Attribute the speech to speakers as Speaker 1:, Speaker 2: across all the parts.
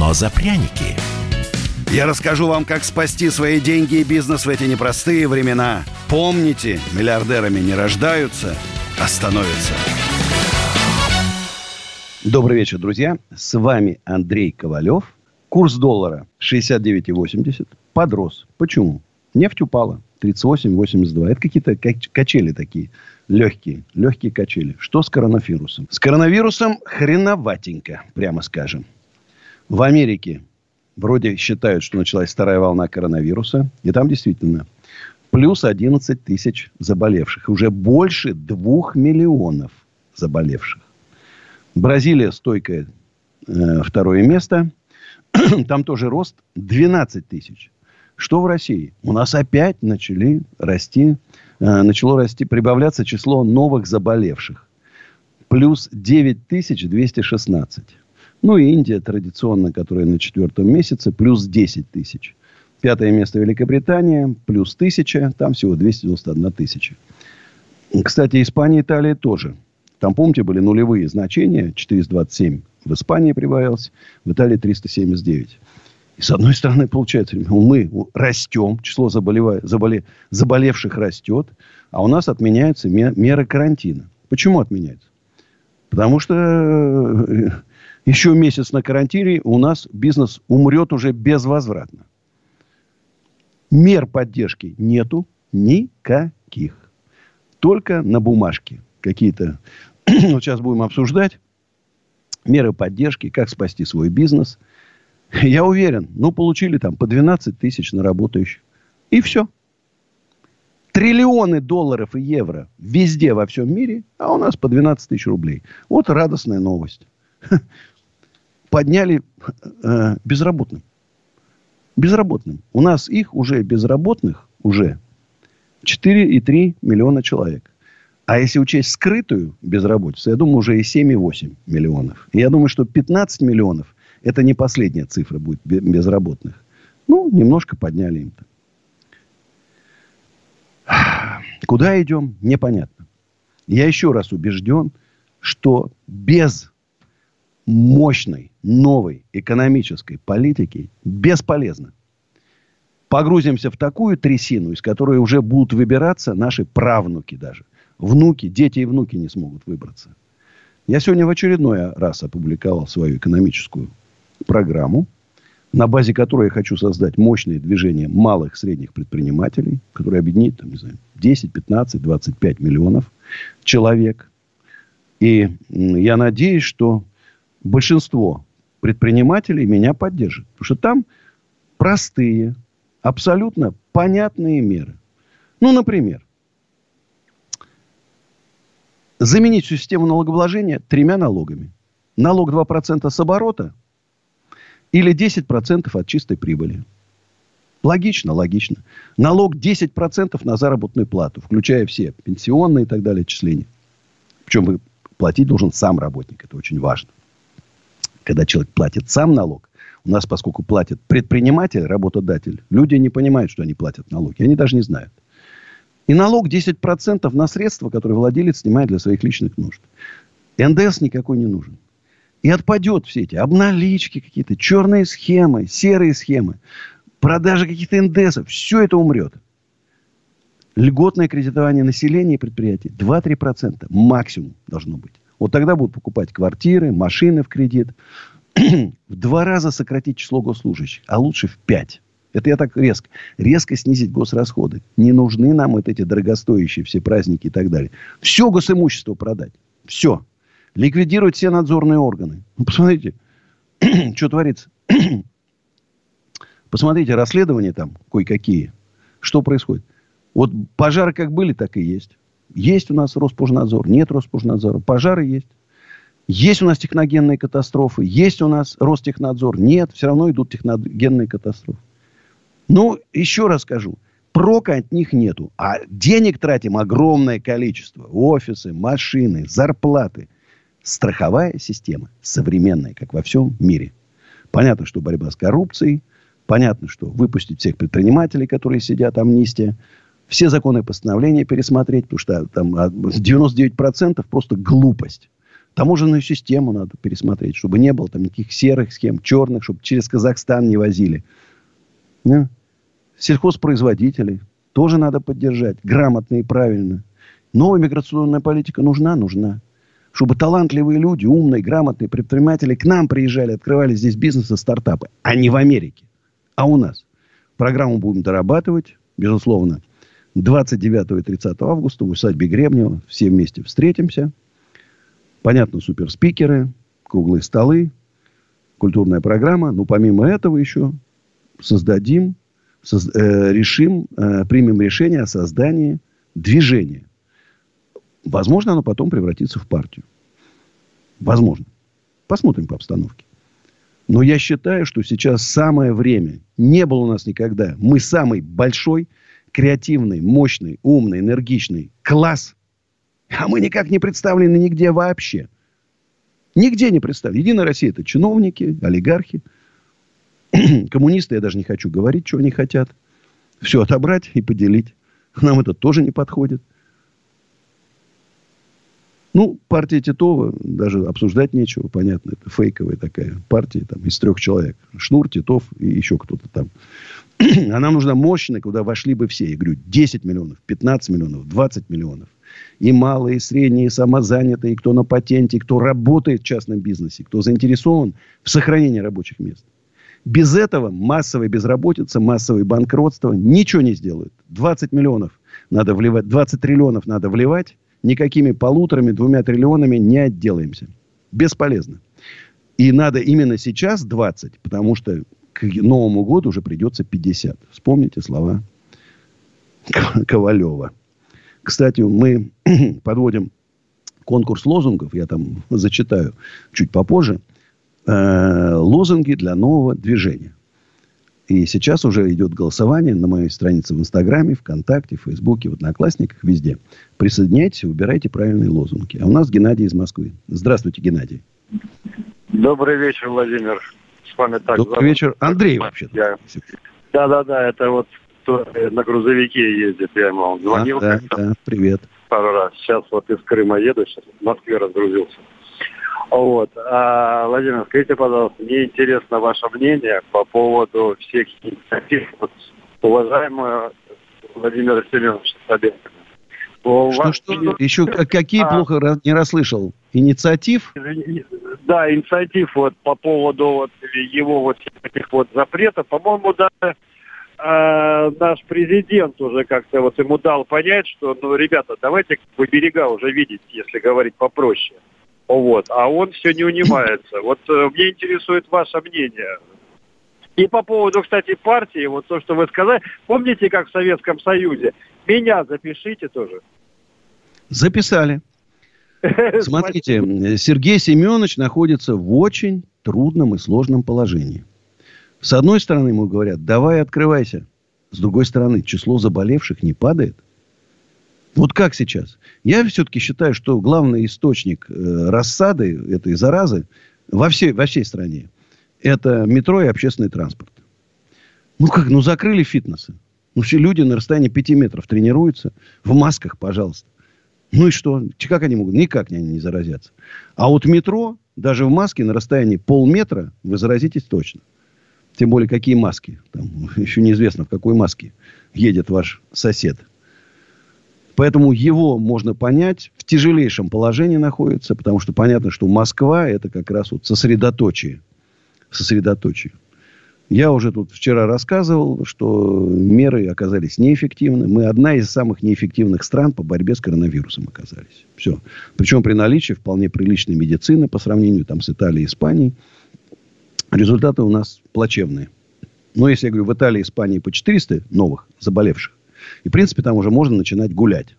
Speaker 1: но за пряники.
Speaker 2: Я расскажу вам, как спасти свои деньги и бизнес в эти непростые времена. Помните, миллиардерами не рождаются, а становятся. Добрый вечер, друзья. С вами Андрей Ковалев. Курс доллара 69,80. Подрос. Почему? Нефть упала. 38,82. Это какие-то качели такие. Легкие. Легкие качели. Что с коронавирусом? С коронавирусом хреноватенько, прямо скажем. В Америке вроде считают, что началась вторая волна коронавируса. И там действительно плюс 11 тысяч заболевших. Уже больше двух миллионов заболевших. Бразилия стойкое э, второе место. Там тоже рост 12 тысяч. Что в России? У нас опять начали расти, э, начало расти, прибавляться число новых заболевших. Плюс 9216. Ну и Индия традиционно, которая на четвертом месяце, плюс 10 тысяч. Пятое место Великобритания, плюс тысяча, там всего 291 тысяча. Кстати, Испания и Италия тоже. Там, помните, были нулевые значения, 427 в Испании прибавилось, в Италии 379. И с одной стороны, получается, мы растем, число заболева... заболе... заболевших растет, а у нас отменяются меры карантина. Почему отменяются? Потому что э, еще месяц на карантине, у нас бизнес умрет уже безвозвратно. Мер поддержки нету никаких. Только на бумажке. Какие-то, сейчас будем обсуждать, меры поддержки, как спасти свой бизнес. Я уверен, ну, получили там по 12 тысяч на работающих. И все. Триллионы долларов и евро везде во всем мире, а у нас по 12 тысяч рублей. Вот радостная новость подняли э, безработным. Безработным. У нас их уже безработных уже 4,3 миллиона человек. А если учесть скрытую безработицу, я думаю, уже и 7,8 миллионов. И я думаю, что 15 миллионов – это не последняя цифра будет безработных. Ну, немножко подняли им-то. Куда идем, непонятно. Я еще раз убежден, что без мощной, новой экономической политики бесполезно. Погрузимся в такую трясину, из которой уже будут выбираться наши правнуки даже. Внуки, дети и внуки не смогут выбраться. Я сегодня в очередной раз опубликовал свою экономическую программу, на базе которой я хочу создать мощное движение малых и средних предпринимателей, которое объединит, там, не знаю, 10, 15, 25 миллионов человек. И я надеюсь, что большинство предпринимателей меня поддержит. Потому что там простые, абсолютно понятные меры. Ну, например, заменить систему налогообложения тремя налогами. Налог 2% с оборота или 10% от чистой прибыли. Логично, логично. Налог 10% на заработную плату, включая все пенсионные и так далее отчисления. Причем вы платить должен сам работник. Это очень важно когда человек платит сам налог, у нас, поскольку платит предприниматель, работодатель, люди не понимают, что они платят налоги. Они даже не знают. И налог 10% на средства, которые владелец снимает для своих личных нужд. НДС никакой не нужен. И отпадет все эти обналички какие-то, черные схемы, серые схемы, продажа каких-то НДСов. Все это умрет. Льготное кредитование населения и предприятий 2-3% максимум должно быть. Вот тогда будут покупать квартиры, машины в кредит. в два раза сократить число госслужащих, а лучше в пять. Это я так резко. Резко снизить госрасходы. Не нужны нам вот эти дорогостоящие все праздники и так далее. Все госимущество продать. Все. Ликвидировать все надзорные органы. Ну, посмотрите, что творится. Посмотрите, расследования там кое-какие. Что происходит? Вот пожары как были, так и есть. Есть у нас Роспожнадзор, нет Роспожнадзора, пожары есть. Есть у нас техногенные катастрофы, есть у нас Ростехнадзор. Нет, все равно идут техногенные катастрофы. Ну, еще раз скажу. Прока от них нету. А денег тратим огромное количество. Офисы, машины, зарплаты. Страховая система современная, как во всем мире. Понятно, что борьба с коррупцией. Понятно, что выпустить всех предпринимателей, которые сидят, амнистия. Все законы и постановления пересмотреть, потому что там 99% просто глупость. Таможенную систему надо пересмотреть, чтобы не было там никаких серых схем, черных, чтобы через Казахстан не возили. Да? Сельхозпроизводителей тоже надо поддержать. Грамотно и правильно. Новая миграционная политика нужна? Нужна. Чтобы талантливые люди, умные, грамотные предприниматели к нам приезжали, открывали здесь бизнес и стартапы. А не в Америке. А у нас. Программу будем дорабатывать, безусловно. 29 и 30 августа в усадьбе Гребнева все вместе встретимся. Понятно, суперспикеры, круглые столы, культурная программа. Но помимо этого еще создадим соз, э, решим, э, примем решение о создании движения. Возможно, оно потом превратится в партию. Возможно. Посмотрим по обстановке. Но я считаю, что сейчас самое время. Не было у нас никогда. Мы самый большой, креативный, мощный, умный, энергичный класс. А мы никак не представлены нигде вообще. Нигде не представлены. Единая Россия – это чиновники, олигархи – Коммунисты, я даже не хочу говорить, что они хотят. Все отобрать и поделить. Нам это тоже не подходит. Ну, партия Титова, даже обсуждать нечего, понятно, это фейковая такая партия там, из трех человек. Шнур, Титов и еще кто-то там. А нам нужна мощная, куда вошли бы все. Я говорю, 10 миллионов, 15 миллионов, 20 миллионов. И малые, и средние, и самозанятые, и кто на патенте, и кто работает в частном бизнесе, кто заинтересован в сохранении рабочих мест. Без этого массовая безработица, массовое банкротство ничего не сделают. 20 миллионов надо вливать, 20 триллионов надо вливать. Никакими полуторами, двумя триллионами не отделаемся. Бесполезно. И надо именно сейчас 20, потому что к Новому году уже придется 50. Вспомните слова Ковалева. Кстати, мы подводим конкурс лозунгов, я там зачитаю чуть попозже э, лозунги для нового движения. И сейчас уже идет голосование на моей странице в Инстаграме, ВКонтакте, Фейсбуке, в Одноклассниках, везде. Присоединяйтесь, выбирайте правильные лозунги. А у нас Геннадий из Москвы. Здравствуйте, Геннадий.
Speaker 3: Добрый вечер, Владимир.
Speaker 2: С вами так. Добрый зовут. вечер. Андрей вообще.
Speaker 3: Я... Да-да-да, это вот кто на грузовике ездит, я ему звонил.
Speaker 2: А, да, да, привет.
Speaker 3: Пару раз. Сейчас вот из Крыма еду, сейчас в Москве разгрузился. Вот. А, Владимир, скажите, пожалуйста, мне интересно ваше мнение по поводу всех инициатив вот, уважаемого Владимира Семеновича Собянина.
Speaker 2: Что, что? Еще какие а, плохо не расслышал? Инициатив?
Speaker 3: Да, инициатив вот по поводу вот его вот этих вот запретов. По-моему, даже э, наш президент уже как-то вот ему дал понять, что, ну, ребята, давайте вы берега уже видеть, если говорить попроще. Вот. А он все не унимается. Вот э, мне интересует ваше мнение. И по поводу, кстати, партии, вот то, что вы сказали. Помните, как в Советском Союзе? Меня запишите тоже.
Speaker 2: Записали. Смотрите, Сергей Семенович находится в очень трудном и сложном положении. С одной стороны, ему говорят, давай открывайся. С другой стороны, число заболевших не падает – вот как сейчас? Я все-таки считаю, что главный источник э, рассады этой заразы во всей, во всей стране это метро и общественный транспорт. Ну как, ну закрыли фитнесы. Ну все люди на расстоянии 5 метров тренируются в масках, пожалуйста. Ну и что? Как они могут? Никак они не заразятся. А вот метро, даже в маске на расстоянии полметра вы заразитесь точно. Тем более, какие маски. Там еще неизвестно, в какой маске едет ваш сосед. Поэтому его можно понять, в тяжелейшем положении находится, потому что понятно, что Москва это как раз вот сосредоточие. Сосредоточие. Я уже тут вчера рассказывал, что меры оказались неэффективны. Мы одна из самых неэффективных стран по борьбе с коронавирусом оказались. Все. Причем при наличии вполне приличной медицины по сравнению там, с Италией и Испанией. Результаты у нас плачевные. Но если я говорю, в Италии и Испании по 400 новых заболевших, и, в принципе, там уже можно начинать гулять.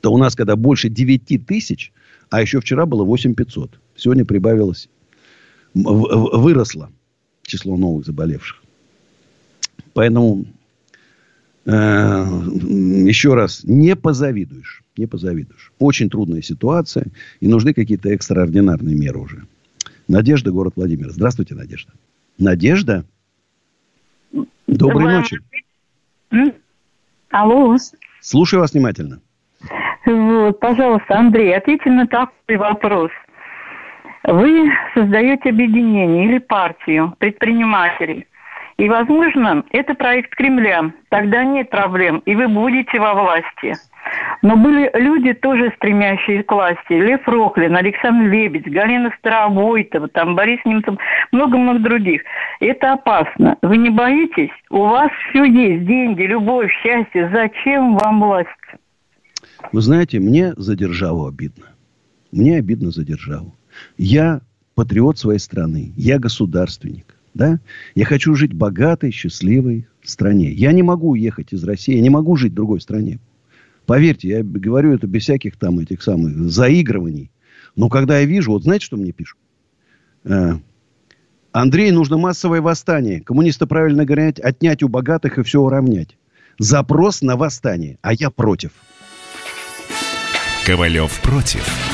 Speaker 2: то у нас, когда больше 9 тысяч, а еще вчера было 8 500. Сегодня прибавилось, выросло число новых заболевших. Поэтому э, еще раз, не позавидуешь. Не позавидуешь. Очень трудная ситуация. И нужны какие-то экстраординарные меры уже. Надежда, город Владимир. Здравствуйте, Надежда. Надежда? Доброй ночи.
Speaker 4: Алло.
Speaker 2: Слушаю вас внимательно.
Speaker 4: Вот, пожалуйста, Андрей, ответьте на такой вопрос. Вы создаете объединение или партию предпринимателей. И, возможно, это проект Кремля. Тогда нет проблем, и вы будете во власти. Но были люди, тоже стремящие к власти. Лев Рохлин, Александр Лебедь, Галина Старовойтова, там Борис Немцев, много-много других. Это опасно. Вы не боитесь? У вас все есть. Деньги, любовь, счастье. Зачем вам власть?
Speaker 2: Вы знаете, мне за державу обидно. Мне обидно за державу. Я патриот своей страны. Я государственник. Да? Я хочу жить богатой, счастливой стране. Я не могу уехать из России. Я не могу жить в другой стране. Поверьте, я говорю это без всяких там этих самых заигрываний. Но когда я вижу, вот знаете, что мне пишут? Э, Андрей, нужно массовое восстание. Коммунисты правильно говорят, отнять у богатых и все уравнять. Запрос на восстание, а я против.
Speaker 1: Ковалев против.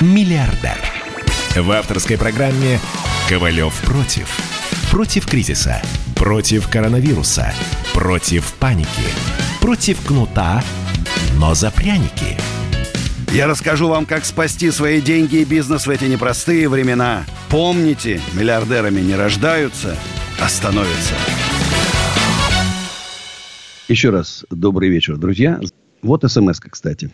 Speaker 1: миллиардер. В авторской программе «Ковалев против». Против кризиса Против коронавируса. Против паники. Против кнута, но за пряники.
Speaker 2: Я расскажу вам, как спасти свои деньги и бизнес в эти непростые времена. Помните, миллиардерами не рождаются, а становятся. Еще раз добрый вечер, друзья. Вот смс кстати.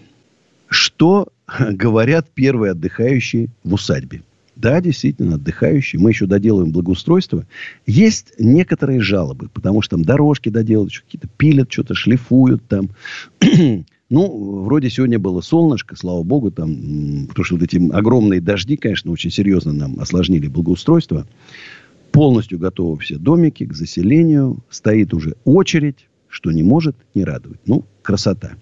Speaker 2: Что говорят первые отдыхающие в усадьбе? Да, действительно, отдыхающие. Мы еще доделаем благоустройство. Есть некоторые жалобы, потому что там дорожки доделают, какие-то пилят, что-то шлифуют там. ну, вроде сегодня было солнышко, слава богу, там, потому что вот эти огромные дожди, конечно, очень серьезно нам осложнили благоустройство. Полностью готовы все домики к заселению. Стоит уже очередь, что не может не радовать. Ну, красота.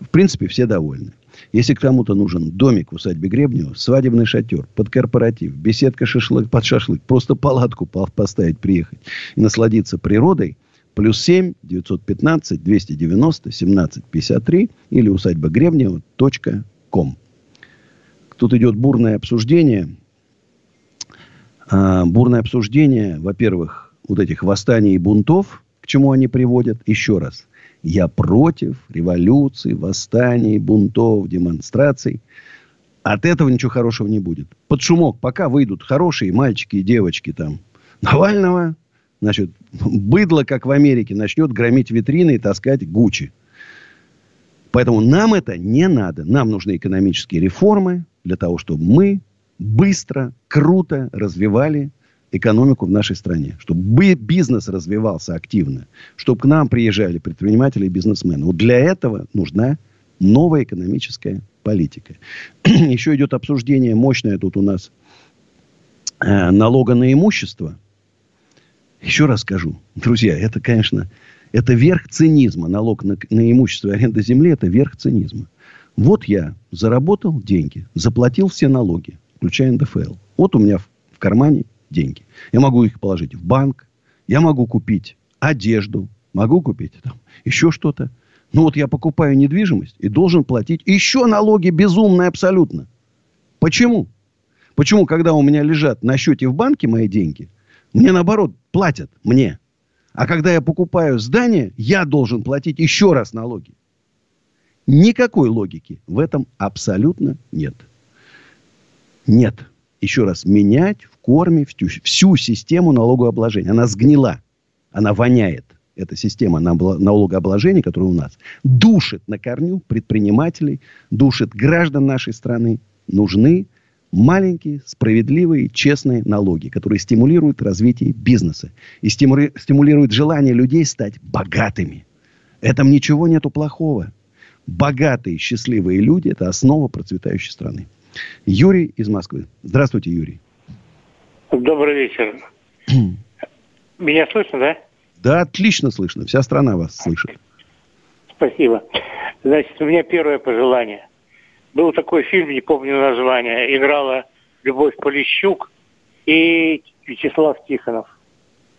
Speaker 2: В принципе, все довольны. Если кому-то нужен домик в усадьбе Гребнева, свадебный шатер, под корпоратив, беседка шашлык, под шашлык, просто палатку поставить, приехать и насладиться природой, плюс 7 915 290 17 53 или усадьба Гребнева ком. Тут идет бурное обсуждение. А, бурное обсуждение, во-первых, вот этих восстаний и бунтов, к чему они приводят. Еще раз. Я против революций, восстаний, бунтов, демонстраций. От этого ничего хорошего не будет. Под шумок, пока выйдут хорошие мальчики и девочки там Навального, значит, быдло, как в Америке, начнет громить витрины и таскать Гуччи. Поэтому нам это не надо. Нам нужны экономические реформы для того, чтобы мы быстро, круто развивали экономику в нашей стране, чтобы бизнес развивался активно, чтобы к нам приезжали предприниматели и бизнесмены. Вот для этого нужна новая экономическая политика. Еще идет обсуждение мощное тут у нас э, налога на имущество. Еще раз скажу, друзья, это, конечно, это верх цинизма. Налог на, на имущество и аренда земли – это верх цинизма. Вот я заработал деньги, заплатил все налоги, включая НДФЛ. Вот у меня в, в кармане деньги. Я могу их положить в банк, я могу купить одежду, могу купить там еще что-то. Ну вот я покупаю недвижимость и должен платить еще налоги безумные абсолютно. Почему? Почему, когда у меня лежат на счете в банке мои деньги, мне наоборот платят мне. А когда я покупаю здание, я должен платить еще раз налоги. Никакой логики в этом абсолютно нет. Нет еще раз, менять в корме всю, всю систему налогообложения. Она сгнила. Она воняет. эта система налогообложения, которая у нас, душит на корню предпринимателей, душит граждан нашей страны. Нужны маленькие, справедливые, честные налоги, которые стимулируют развитие бизнеса и стимулируют желание людей стать богатыми. Этом ничего нету плохого. Богатые, счастливые люди – это основа процветающей страны. Юрий из Москвы. Здравствуйте, Юрий.
Speaker 5: Добрый вечер. Меня слышно, да?
Speaker 2: Да, отлично слышно. Вся страна вас слышит.
Speaker 5: Спасибо. Значит, у меня первое пожелание. Был такой фильм, не помню название, играла Любовь Полищук и Вячеслав Тихонов.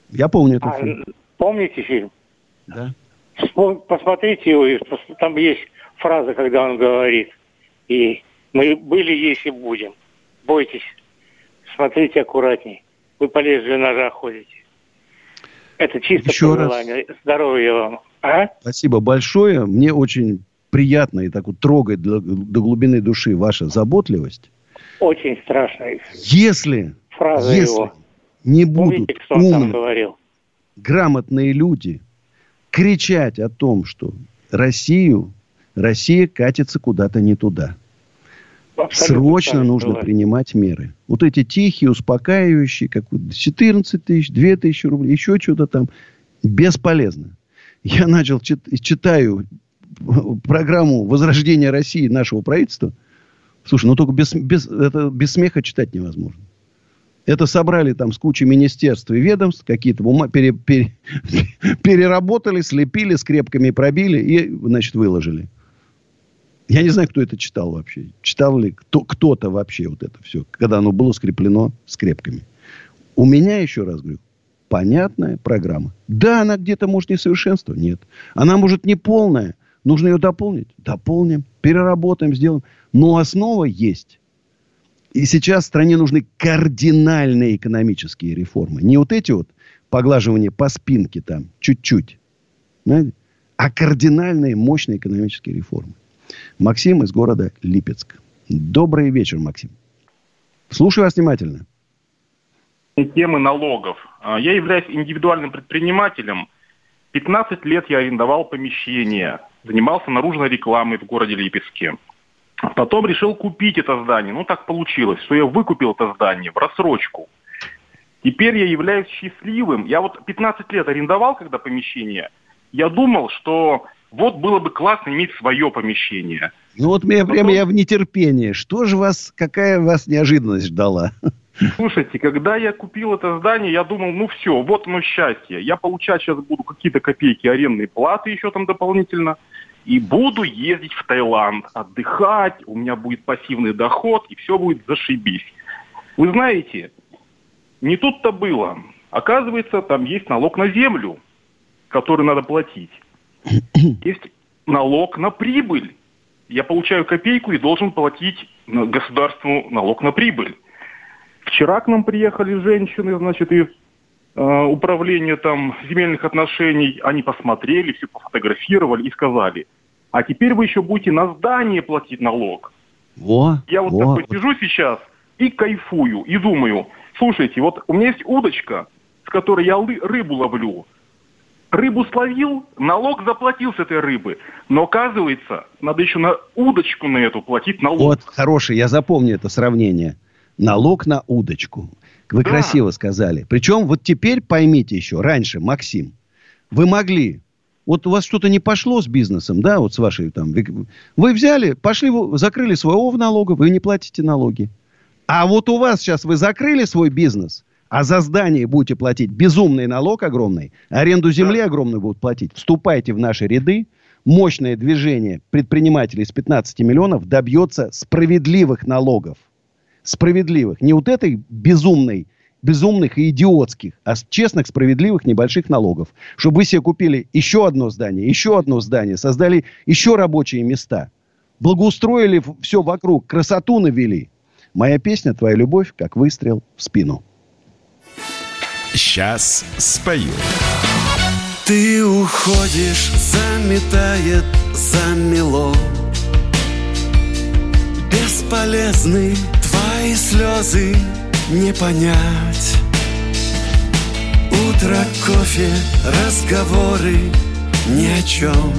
Speaker 2: Я помню этот а, фильм.
Speaker 5: Помните фильм?
Speaker 2: Да.
Speaker 5: Посмотрите его, там есть фраза, когда он говорит, и мы были, есть и будем. Бойтесь, смотрите аккуратней. Вы по лезвию ножа ходите. Это чисто Еще пожелание. Раз. Здоровья вам. А?
Speaker 2: Спасибо большое. Мне очень приятно и так вот трогает до, до глубины души ваша заботливость.
Speaker 5: Очень страшно.
Speaker 2: Если,
Speaker 5: Фраза
Speaker 2: если
Speaker 5: его.
Speaker 2: не будут Помните, умные, грамотные люди кричать о том, что Россию, Россия катится куда-то не туда. Срочно нужно бывает. принимать меры. Вот эти тихие, успокаивающие, как 14 тысяч, 2 тысячи рублей, еще что-то там, бесполезно. Я начал, читаю программу возрождения России нашего правительства. Слушай, ну только без, без, это, без смеха читать невозможно. Это собрали там с кучей министерств и ведомств, какие-то бума, пере, пере, переработали, слепили, скрепками пробили и, значит, выложили. Я не знаю, кто это читал вообще. Читал ли кто, кто-то вообще вот это все, когда оно было скреплено скрепками. У меня, еще раз говорю, понятная программа. Да, она где-то может несовершенство. Нет. Она может не полная. Нужно ее дополнить. Дополним. Переработаем, сделаем. Но основа есть. И сейчас стране нужны кардинальные экономические реформы. Не вот эти вот поглаживания по спинке там чуть-чуть. Знаете? А кардинальные мощные экономические реформы. Максим из города Липецк. Добрый вечер, Максим. Слушаю вас внимательно.
Speaker 6: Темы налогов. А, я являюсь индивидуальным предпринимателем. 15 лет я арендовал помещение, занимался наружной рекламой в городе Липецке. Потом решил купить это здание. Ну, так получилось, что я выкупил это здание в рассрочку. Теперь я являюсь счастливым. Я вот 15 лет арендовал когда помещение. Я думал, что вот было бы классно иметь свое помещение.
Speaker 2: Ну вот меня прямо я в нетерпении. Что же вас, какая вас неожиданность ждала?
Speaker 6: Слушайте, когда я купил это здание, я думал, ну все, вот оно счастье. Я получать сейчас буду какие-то копейки арендной платы еще там дополнительно. И буду ездить в Таиланд, отдыхать, у меня будет пассивный доход, и все будет зашибись. Вы знаете, не тут-то было. Оказывается, там есть налог на землю, который надо платить. Есть налог на прибыль. Я получаю копейку и должен платить государству налог на прибыль. Вчера к нам приехали женщины, значит, из э, управления там земельных отношений. Они посмотрели, все пофотографировали и сказали, а теперь вы еще будете на здание платить налог.
Speaker 2: Во,
Speaker 6: Я вот во. такой сижу сейчас и кайфую, и думаю, слушайте, вот у меня есть удочка, с которой я рыбу ловлю рыбу словил, налог заплатил с этой рыбы. Но оказывается, надо еще на удочку на эту платить налог.
Speaker 2: Вот, хороший, я запомню это сравнение. Налог на удочку. Вы да. красиво сказали. Причем вот теперь поймите еще, раньше, Максим, вы могли, вот у вас что-то не пошло с бизнесом, да, вот с вашей там, вы взяли, пошли, закрыли своего в налога, вы не платите налоги. А вот у вас сейчас вы закрыли свой бизнес, а за здание будете платить безумный налог огромный, аренду земли огромную будут платить, вступайте в наши ряды, мощное движение предпринимателей с 15 миллионов добьется справедливых налогов. Справедливых. Не вот этой безумной, безумных и идиотских, а честных, справедливых небольших налогов. Чтобы вы себе купили еще одно здание, еще одно здание, создали еще рабочие места. Благоустроили все вокруг, красоту навели. Моя песня «Твоя любовь, как выстрел в спину».
Speaker 1: Сейчас спою.
Speaker 7: Ты уходишь, заметает замело. Бесполезны твои слезы не понять. Утро, кофе, разговоры ни о чем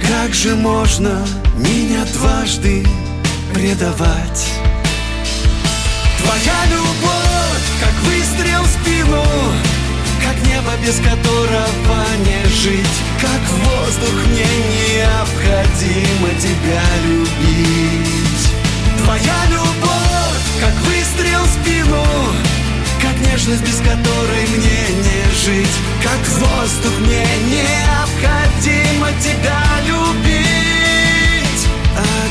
Speaker 7: Как же можно меня дважды предавать? Твоя любовь, как выстрел в спину Как небо, без которого не жить Как воздух, мне необходимо тебя любить. Твоя любовь, как выстрел в спину Как нежность, без которой мне не жить Как воздух, мне необходимо тебя любить.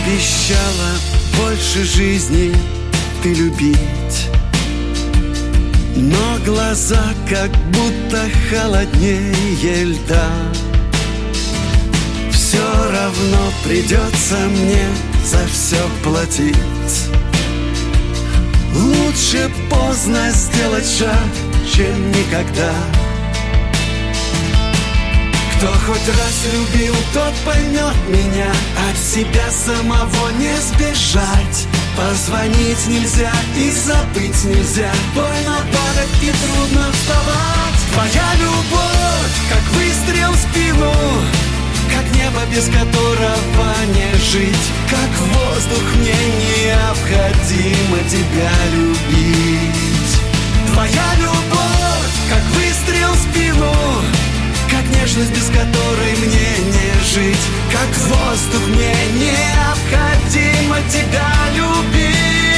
Speaker 7: Обещала больше жизни ты любить Но глаза как будто холоднее льда. Все равно придется мне за все платить. Лучше поздно сделать шаг, чем никогда. Кто хоть раз любил, тот поймет меня. От себя самого не сбежать Позвонить нельзя и забыть нельзя. Больно падать и трудно вставать. Твоя любовь, как выстрел в спину Как небо, без которого не жить. Как воздух, мне необходимо тебя любить. Твоя любовь, как выстрел в спину как нежность, без которой мне не жить. Как воздух мне необходимо тебя любить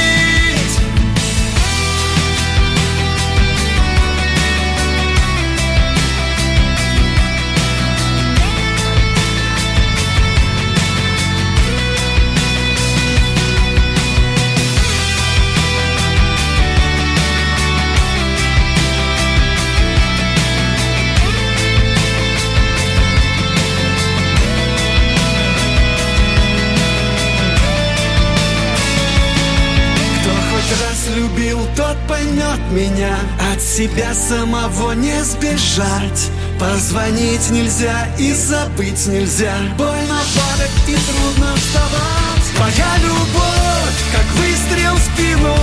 Speaker 7: меня От себя самого не сбежать. Позвонить нельзя и забыть нельзя. Больно падать и трудно вставать. Твоя любовь, как выстрел в спину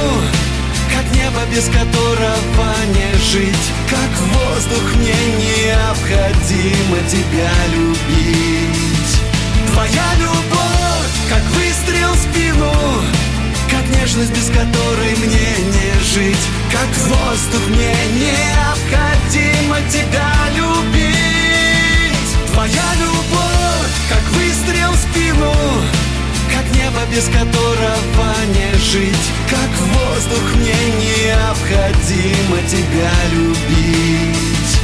Speaker 7: Как небо, без которого не жить. Как воздух, мне необходимо тебя любить. Твоя любовь, как выстрел в спину Как нежность, без которой мне не жить. Как воздух, мне необходимо тебя любить. Твоя любовь, как выстрел в спину Как небо, без которого не жить. Как воздух, мне необходимо тебя любить.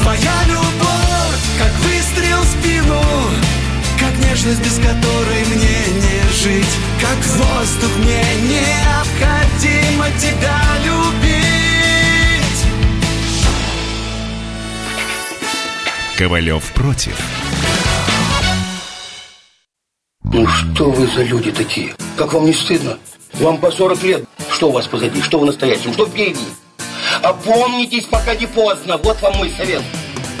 Speaker 7: Твоя любовь, как выстрел в спину Как нежность, без которой мне не жить Как воздух, мне необходимо тебя любить
Speaker 1: Ковалев против.
Speaker 8: Ну что вы за люди такие? Как вам не стыдно? Вам по 40 лет. Что у вас позади? Что в настоящем? Что впереди? Опомнитесь, пока не поздно. Вот вам мой совет.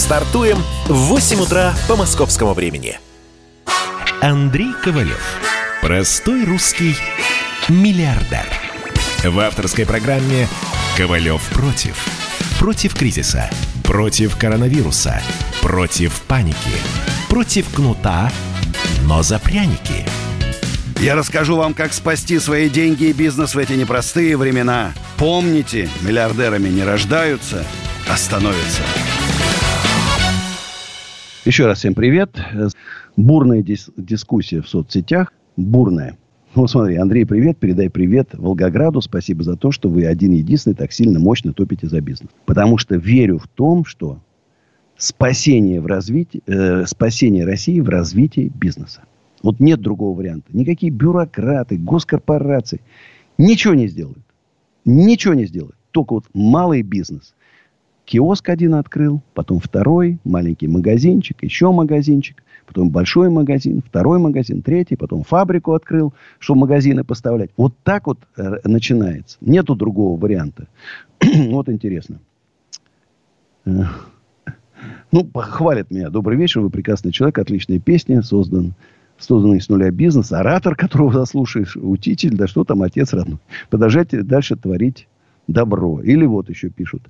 Speaker 1: Стартуем в 8 утра по московскому времени. Андрей Ковалев. Простой русский миллиардер. В авторской программе «Ковалев против». Против кризиса. Против коронавируса. Против паники. Против кнута, но за пряники.
Speaker 2: Я расскажу вам, как спасти свои деньги и бизнес в эти непростые времена. Помните, миллиардерами не рождаются, а становятся. Еще раз всем привет. Бурная дис- дискуссия в соцсетях. Бурная. Ну, смотри, Андрей, привет, передай привет Волгограду. Спасибо за то, что вы один единственный так сильно, мощно топите за бизнес. Потому что верю в том, что спасение, в развитии, э, спасение России в развитии бизнеса. Вот нет другого варианта. Никакие бюрократы, госкорпорации ничего не сделают. Ничего не сделают. Только вот малый бизнес. Киоск один открыл, потом второй, маленький магазинчик, еще магазинчик, потом большой магазин, второй магазин, третий, потом фабрику открыл, чтобы магазины поставлять. Вот так вот э, начинается. Нету другого варианта. вот интересно. Ну, хвалят меня. Добрый вечер, вы прекрасный человек, отличная песня, создан созданный с нуля бизнес, оратор, которого заслушаешь, учитель, да что там, отец родной. Продолжайте дальше творить добро. Или вот еще пишут.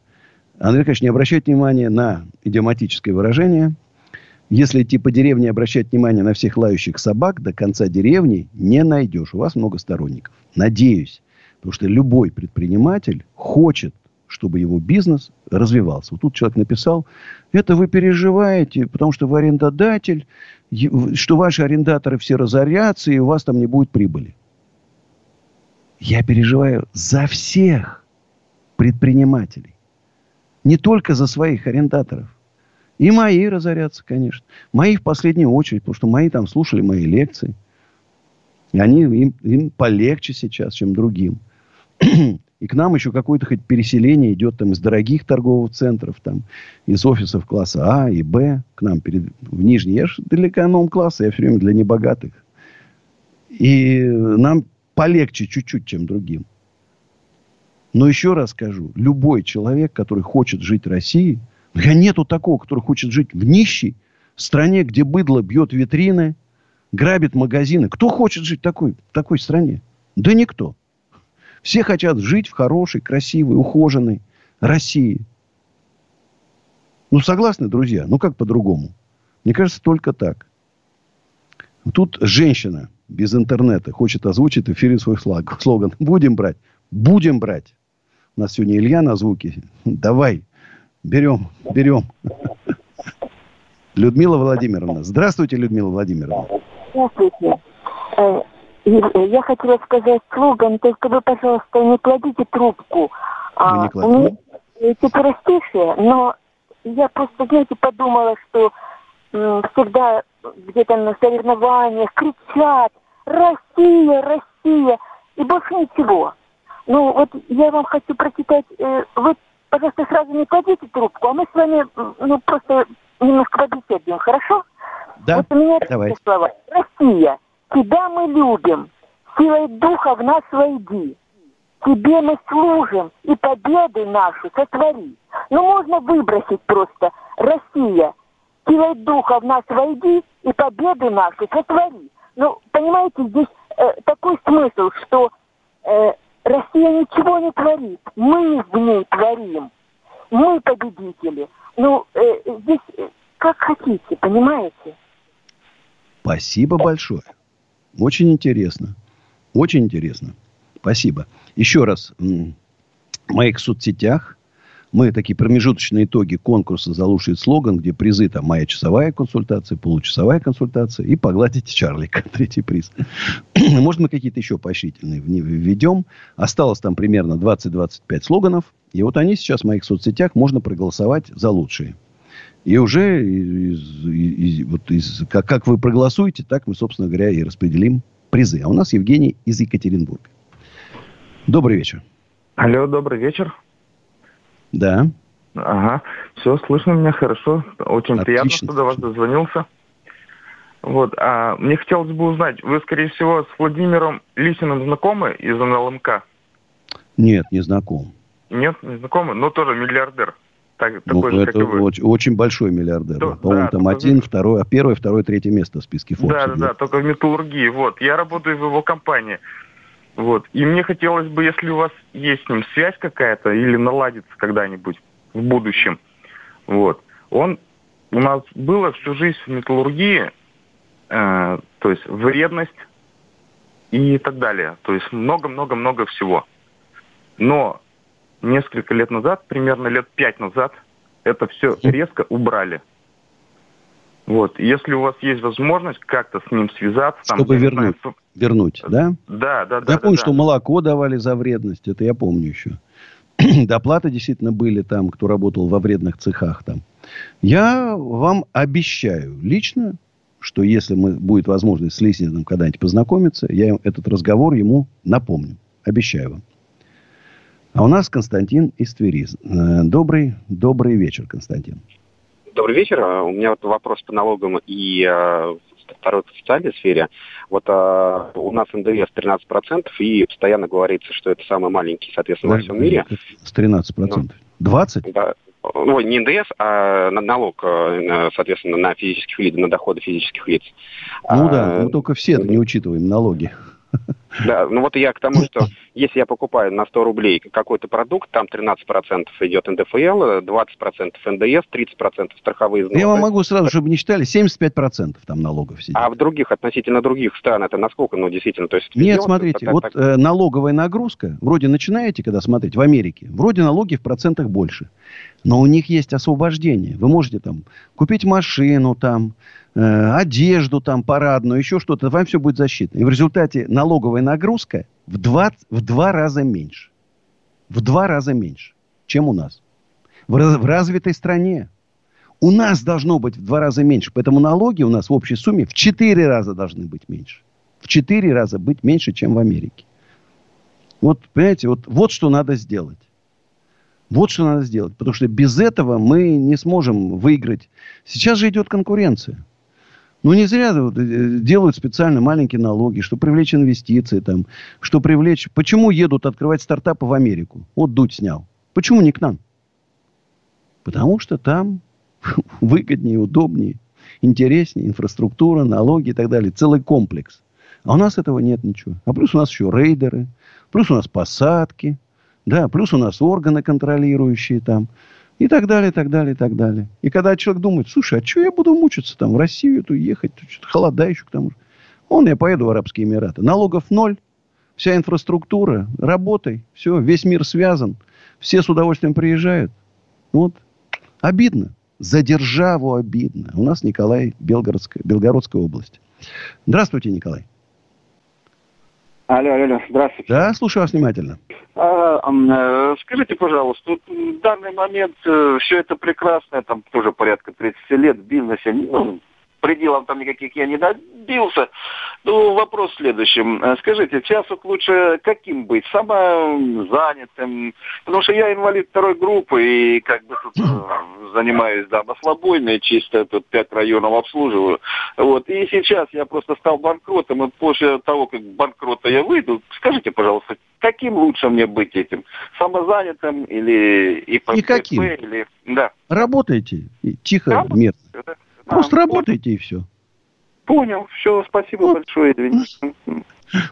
Speaker 2: Андрей Николаевич, не обращайте внимания на идиоматическое выражение. Если идти по деревне и обращать внимание на всех лающих собак, до конца деревни не найдешь. У вас много сторонников. Надеюсь. Потому что любой предприниматель хочет, чтобы его бизнес развивался. Вот тут человек написал, это вы переживаете, потому что вы арендодатель, что ваши арендаторы все разорятся, и у вас там не будет прибыли. Я переживаю за всех предпринимателей. Не только за своих арендаторов. И мои разорятся, конечно. Мои в последнюю очередь, потому что мои там слушали мои лекции. И они, им, им полегче сейчас, чем другим. И к нам еще какое-то хоть переселение идет там из дорогих торговых центров, там, из офисов класса А и Б к нам перед, в Нижний. Я же для эконом-класса, я все время для небогатых. И нам полегче чуть-чуть, чем другим. Но еще раз скажу, любой человек, который хочет жить в России, я нету такого, который хочет жить в нищей стране, где быдло бьет витрины, грабит магазины. Кто хочет жить в такой, в такой стране? Да никто. Все хотят жить в хорошей, красивой, ухоженной России. Ну, согласны, друзья? Ну, как по-другому? Мне кажется, только так. Тут женщина без интернета хочет озвучить в эфире свой слоган. Будем брать. Будем брать. Нас сегодня Илья на звуке. Давай. Берем. Берем. Людмила Владимировна. Здравствуйте, Людмила Владимировна.
Speaker 9: Здравствуйте. Э, я хотела сказать слоган, только вы, пожалуйста, не кладите трубку.
Speaker 2: Мы не кладем. У
Speaker 9: меня четверостишие, но я просто, знаете, подумала, что всегда где-то на соревнованиях кричат «Россия, Россия!» и больше ничего. Ну, вот я вам хочу прочитать, э, вы, пожалуйста, сразу не кладите трубку, а мы с вами, ну, просто немножко побеседуем, хорошо?
Speaker 2: Да,
Speaker 9: вот у меня
Speaker 2: давай.
Speaker 9: слова. Россия – Тебя мы любим, силой духа в нас войди. Тебе мы служим, и победы наши сотвори. Ну, можно выбросить просто. Россия, силой духа в нас войди, и победы наши сотвори. Ну, понимаете, здесь э, такой смысл, что э, Россия ничего не творит. Мы в ней творим. Мы победители. Ну, э, здесь э, как хотите, понимаете?
Speaker 2: Спасибо большое. Очень интересно. Очень интересно. Спасибо. Еще раз. В моих соцсетях мы такие промежуточные итоги конкурса за лучший слоган, где призы там моя часовая консультация, получасовая консультация и погладите Чарлика, третий приз. Может, мы какие-то еще поощрительные введем. Осталось там примерно 20-25 слоганов. И вот они сейчас в моих соцсетях можно проголосовать за лучшие. И уже из, из, вот из, как, как вы проголосуете, так мы, собственно говоря, и распределим призы. А у нас Евгений из Екатеринбурга. Добрый вечер.
Speaker 10: Алло, добрый вечер.
Speaker 2: Да.
Speaker 10: Ага, все, слышно меня хорошо. Очень Отлично. приятно, что до вас дозвонился. Вот, а мне хотелось бы узнать, вы, скорее всего, с Владимиром Лисиным знакомы из НЛМК?
Speaker 2: Нет, не знаком.
Speaker 10: Нет, не знакомы, но тоже миллиардер
Speaker 2: так, ну, такой же, это как и вы. Очень, очень большой миллиардер. То, По-моему, да, там один, в... второй, а первое, второе, третье место в списке Forbes.
Speaker 10: Да, да, да, только в металлургии. Вот, я работаю в его компании. Вот, и мне хотелось бы, если у вас есть с ним связь какая-то или наладится когда-нибудь в будущем, вот, он у нас было всю жизнь в металлургии, э, то есть вредность и так далее. То есть много-много-много всего. Но несколько лет назад, примерно лет пять назад, это все резко убрали. Вот, если у вас есть возможность как-то с ним связаться,
Speaker 2: чтобы там, вернуть, знаю, вернуть, да?
Speaker 10: Да, да, да.
Speaker 2: Я
Speaker 10: да,
Speaker 2: помню,
Speaker 10: да.
Speaker 2: что молоко давали за вредность, это я помню еще. Доплаты действительно были там, кто работал во вредных цехах там. Я вам обещаю лично, что если мы, будет возможность с Лисиным когда-нибудь познакомиться, я этот разговор ему напомню. Обещаю вам. А у нас Константин из Твери. Э, добрый, добрый вечер, Константин.
Speaker 11: Добрый вечер. А, у меня вот вопрос по налогам и э, второй по социальной сфере. Вот э, у нас НДС 13%, и постоянно говорится, что это самый маленький, соответственно, во всем мире.
Speaker 2: С 13%. Ну, 20?
Speaker 11: Да. Ну, не НДС, а налог, соответственно, на физических лиц, на доходы физических лиц.
Speaker 2: Ну а, да, мы только все не учитываем налоги.
Speaker 11: Да, ну вот я к тому, что если я покупаю на 100 рублей какой-то продукт, там 13% идет НДФЛ, 20% НДС, 30% страховые взносы.
Speaker 2: Я вам могу сразу, чтобы не считали, 75% там налогов сидит.
Speaker 11: А в других, относительно других стран, это насколько, ну, действительно, то есть...
Speaker 2: Нет, смотрите, так, вот так... Э, налоговая нагрузка, вроде начинаете, когда смотреть, в Америке, вроде налоги в процентах больше. Но у них есть освобождение. Вы можете там купить машину, там, э, одежду там парадную, еще что-то. Вам все будет защитно. И в результате налоговая нагрузка в два, в два раза меньше. В два раза меньше, чем у нас. В, в развитой стране. У нас должно быть в два раза меньше. Поэтому налоги у нас в общей сумме в четыре раза должны быть меньше. В четыре раза быть меньше, чем в Америке. Вот, понимаете, вот, вот что надо сделать. Вот что надо сделать. Потому что без этого мы не сможем выиграть. Сейчас же идет конкуренция. Ну, не зря э, делают специально маленькие налоги, что привлечь инвестиции там, что привлечь... Почему едут открывать стартапы в Америку? Вот Дудь снял. Почему не к нам? Потому что там выгоднее, удобнее, интереснее, инфраструктура, налоги и так далее. Целый комплекс. А у нас этого нет ничего. А плюс у нас еще рейдеры, плюс у нас посадки – да, плюс у нас органы контролирующие там. И так далее, так далее, так далее. И когда человек думает, слушай, а что я буду мучиться там, в Россию эту ехать, что-то холода еще к тому же. Он, я поеду в Арабские Эмираты. Налогов ноль, вся инфраструктура, работай, все, весь мир связан. Все с удовольствием приезжают. Вот. Обидно. За державу обидно. У нас Николай, Белгородская, Белгородская область. Здравствуйте, Николай.
Speaker 12: Алло, алло, здравствуйте.
Speaker 2: Да, слушаю вас внимательно.
Speaker 12: А, а, скажите, пожалуйста, вот в данный момент э, все это прекрасно, там тоже порядка 30 лет в бизнесе, ну, пределов там никаких я не добился. Ну, вопрос в следующем. Э, скажите, сейчас вот лучше каким быть? Самозанятым? Потому что я инвалид второй группы и как бы тут э, занимаюсь, да, маслобойной, чисто тут пять районов обслуживаю. Вот. И сейчас я просто стал банкротом, и после того, как банкрота я выйду, скажите, пожалуйста, каким лучше мне быть этим? Самозанятым или ИП?
Speaker 2: Никаким.
Speaker 12: Или... Да.
Speaker 2: Работайте. Тихо, Работайте, мир. Да. Просто а, работайте и все.
Speaker 12: Понял. Все, спасибо вот. большое, извините.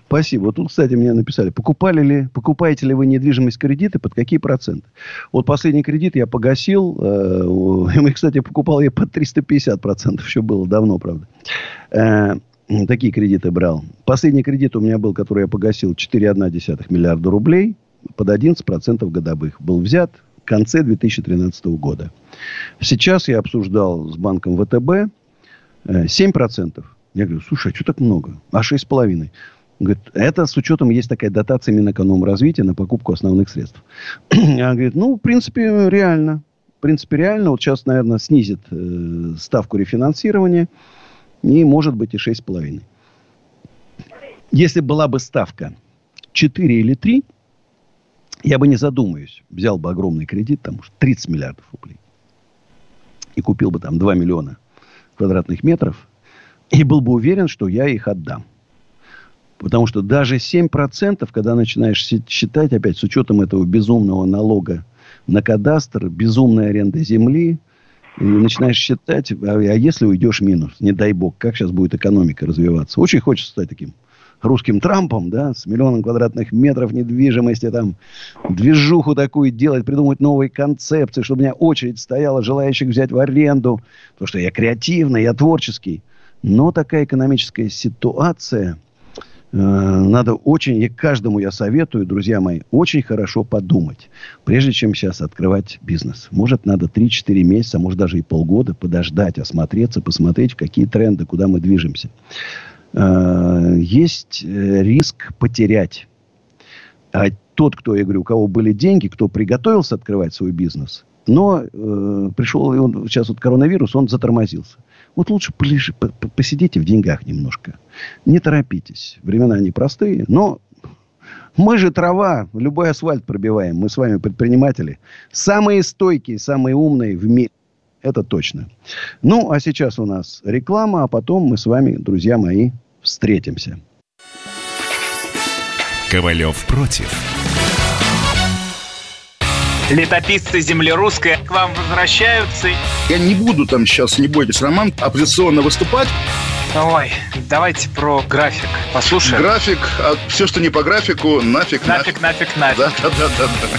Speaker 2: Спасибо. Вот тут, кстати, мне написали, покупали ли, покупаете ли вы недвижимость кредиты, под какие проценты? Вот последний кредит я погасил. Э, кстати, покупал я под 350 процентов. Еще было давно, правда. Э, такие кредиты брал. Последний кредит у меня был, который я погасил, 4,1 миллиарда рублей. Под 11 процентов годовых был взят конце 2013 года. Сейчас я обсуждал с банком ВТБ 7%. Э, я говорю, слушай, а что так много? А 6,5%. Говорит, это с учетом есть такая дотация Минэкономразвития на покупку основных средств. Я говорит, ну, в принципе, реально. В принципе, реально. Вот сейчас, наверное, снизит э, ставку рефинансирования. И, может быть, и 6,5. Если была бы ставка 4 или 3, я бы не задумываясь, взял бы огромный кредит, там, 30 миллиардов рублей и купил бы там 2 миллиона квадратных метров, и был бы уверен, что я их отдам. Потому что даже 7%, когда начинаешь считать опять с учетом этого безумного налога на кадастр, безумной аренды земли, и начинаешь считать, а, а если уйдешь минус, не дай бог, как сейчас будет экономика развиваться. Очень хочется стать таким русским Трампом, да, с миллионом квадратных метров недвижимости, там, движуху такую делать, придумать новые концепции, чтобы у меня очередь стояла желающих взять в аренду, потому что я креативный, я творческий. Но такая экономическая ситуация, э, надо очень, и каждому я советую, друзья мои, очень хорошо подумать, прежде чем сейчас открывать бизнес. Может, надо 3-4 месяца, может, даже и полгода подождать, осмотреться, посмотреть, какие тренды, куда мы движемся. Э, есть э, риск потерять. А тот, кто, я говорю, у кого были деньги, кто приготовился открывать свой бизнес, но э, пришел, и он, сейчас вот коронавирус, он затормозился. Вот лучше полежи, посидите в деньгах немножко. Не торопитесь. Времена непростые, но Мы же трава, любой асфальт пробиваем. Мы с вами предприниматели. Самые стойкие, самые умные в мире. Это точно. Ну, а сейчас у нас реклама, а потом мы с вами, друзья мои, встретимся.
Speaker 1: Ковалев против.
Speaker 13: Летописцы земли русской к вам возвращаются.
Speaker 14: Я не буду там сейчас, не бойтесь, Роман, оппозиционно выступать.
Speaker 13: Ой, давайте про график послушаем.
Speaker 14: График, а все, что не по графику, нафиг,
Speaker 13: нафиг. Нафиг, нафиг, нафиг.
Speaker 14: Да, да, да, да, да.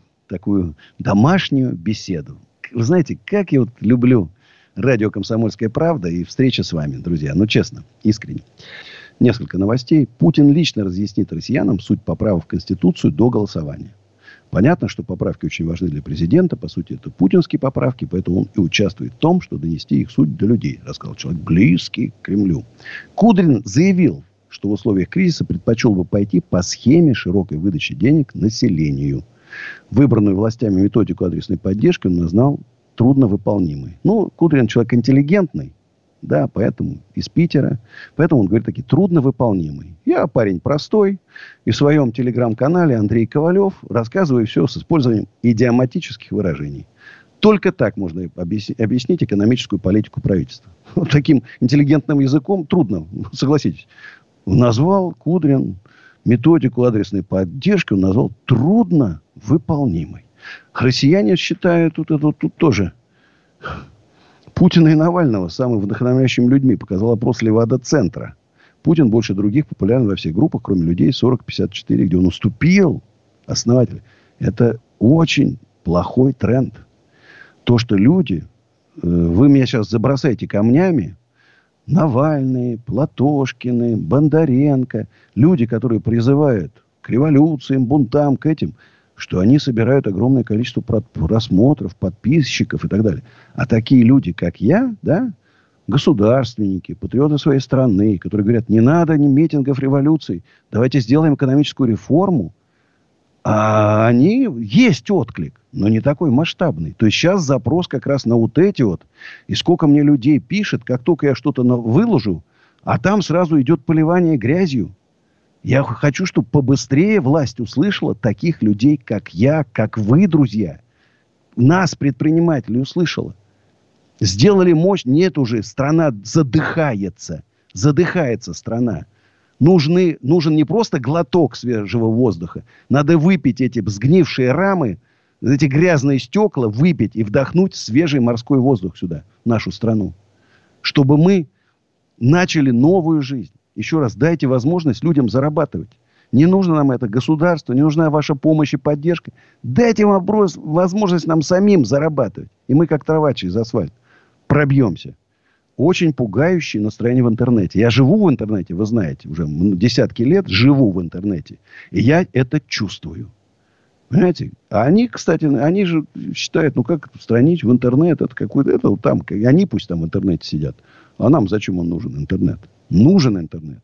Speaker 2: такую домашнюю беседу. Вы знаете, как я вот люблю радио «Комсомольская правда» и встреча с вами, друзья. Ну, честно, искренне. Несколько новостей. Путин лично разъяснит россиянам суть поправок в Конституцию до голосования. Понятно, что поправки очень важны для президента. По сути, это путинские поправки, поэтому он и участвует в том, что донести их суть до людей, рассказал человек близкий к Кремлю. Кудрин заявил, что в условиях кризиса предпочел бы пойти по схеме широкой выдачи денег населению. Выбранную властями методику адресной поддержки он назвал трудновыполнимой. Ну, Кудрин человек интеллигентный, да, поэтому из Питера. Поэтому он говорит такие трудновыполнимый. Я парень простой. И в своем телеграм-канале Андрей Ковалев рассказываю все с использованием идиоматических выражений. Только так можно объяснить, экономическую политику правительства. Вот таким интеллигентным языком трудно, согласитесь. Назвал Кудрин методику адресной поддержки, он назвал трудно выполнимой. Россияне считают тут это тут тоже Путина и Навального самыми вдохновляющими людьми показал опрос Левада-центра. Путин больше других популярен во всех группах, кроме людей 40-54, где он уступил основатель. Это очень плохой тренд. То, что люди, э, вы меня сейчас забросаете камнями, Навальный, Платошкины, Бондаренко, люди, которые призывают к революциям, бунтам, к этим – что они собирают огромное количество просмотров, подписчиков и так далее. А такие люди, как я, да, государственники, патриоты своей страны, которые говорят, не надо ни митингов, революций, давайте сделаем экономическую реформу, а они есть отклик, но не такой масштабный. То есть сейчас запрос как раз на вот эти вот. И сколько мне людей пишет, как только я что-то выложу, а там сразу идет поливание грязью. Я хочу, чтобы побыстрее власть услышала таких людей, как я, как вы, друзья. Нас, предпринимателей, услышала. Сделали мощь. Нет уже. Страна задыхается. Задыхается страна. Нужны, нужен не просто глоток свежего воздуха. Надо выпить эти сгнившие рамы, эти грязные стекла, выпить и вдохнуть свежий морской воздух сюда, в нашу страну. Чтобы мы начали новую жизнь. Еще раз, дайте возможность людям зарабатывать. Не нужно нам это государство, не нужна ваша помощь и поддержка. Дайте вопрос, возможность нам самим зарабатывать. И мы, как трава через асфальт, пробьемся. Очень пугающее настроение в интернете. Я живу в интернете, вы знаете, уже десятки лет живу в интернете. И я это чувствую. Понимаете? А они, кстати, они же считают, ну как страничь в интернет, это какой-то, это там, они пусть там в интернете сидят. А нам зачем он нужен, интернет? Нужен интернет.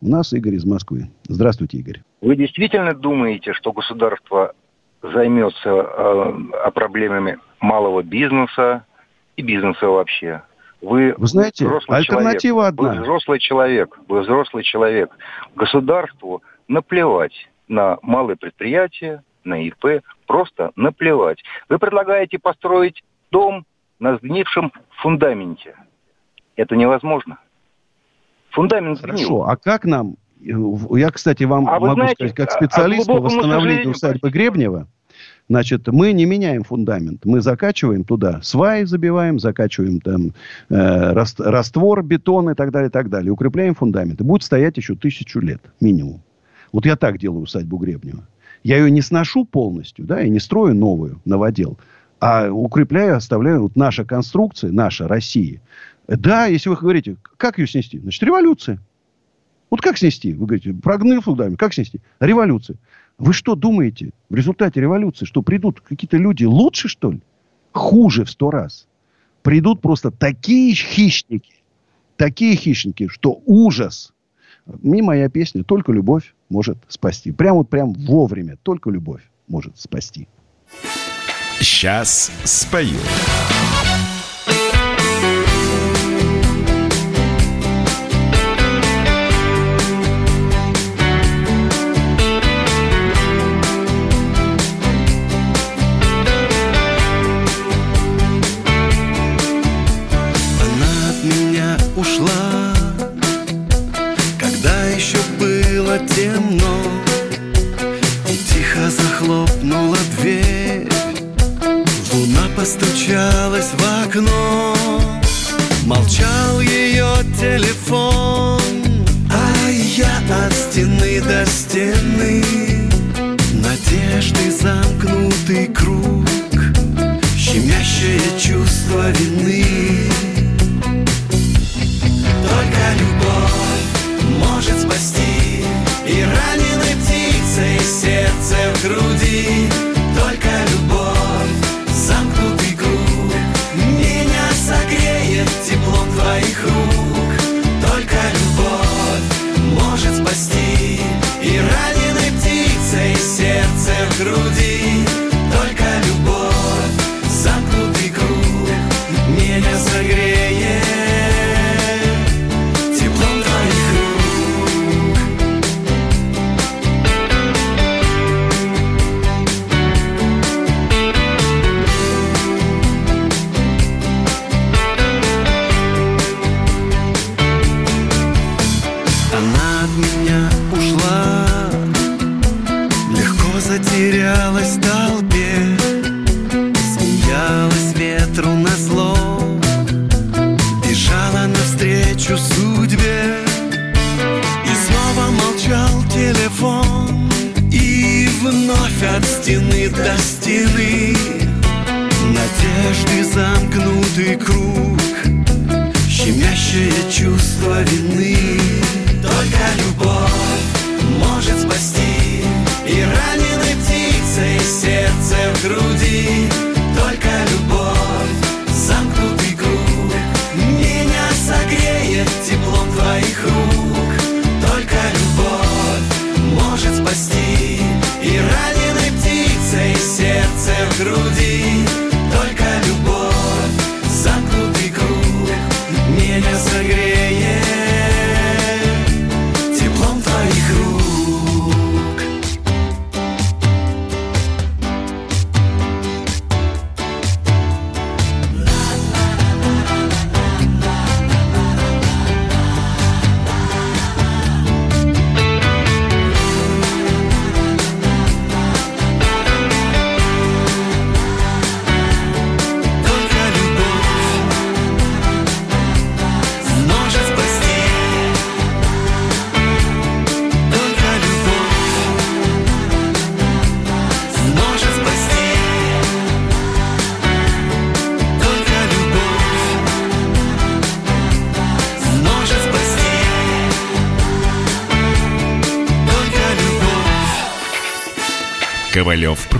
Speaker 2: У нас Игорь из Москвы. Здравствуйте, Игорь.
Speaker 15: Вы действительно думаете, что государство займется э, проблемами малого бизнеса и бизнеса вообще? Вы,
Speaker 2: вы знаете, альтернатива
Speaker 15: человек,
Speaker 2: одна.
Speaker 15: Вы взрослый человек, вы взрослый человек. Государству наплевать на малые предприятия, на ИП, просто наплевать. Вы предлагаете построить дом на сгнившем фундаменте. Это невозможно. Фундамент
Speaker 2: Хорошо, а как нам Я, кстати, вам
Speaker 15: А
Speaker 2: могу
Speaker 15: знаете,
Speaker 2: сказать, как
Speaker 15: а-
Speaker 2: специалист по восстановлению усадьбы Гребнева, значит, мы не меняем фундамент. Мы закачиваем туда сваи, забиваем, закачиваем там э, рас- раствор, бетон и так далее, и так далее. Укрепляем фундамент. И будет стоять еще тысячу лет минимум. Вот я так делаю усадьбу Гребнева. Я ее не сношу полностью, да, и не строю новую, новодел, а укрепляю, оставляю. Вот наша конструкция, наша Россия. Да, если вы говорите, как ее снести? Значит, революция. Вот как снести? Вы говорите, прогнил фундамент. Как снести? Революция. Вы что думаете? В результате революции, что придут какие-то люди лучше, что ли? Хуже в сто раз. Придут просто такие хищники, такие хищники, что ужас. Не моя песня, только любовь может спасти. Прям вот прям вовремя, только любовь может спасти.
Speaker 7: Сейчас спою.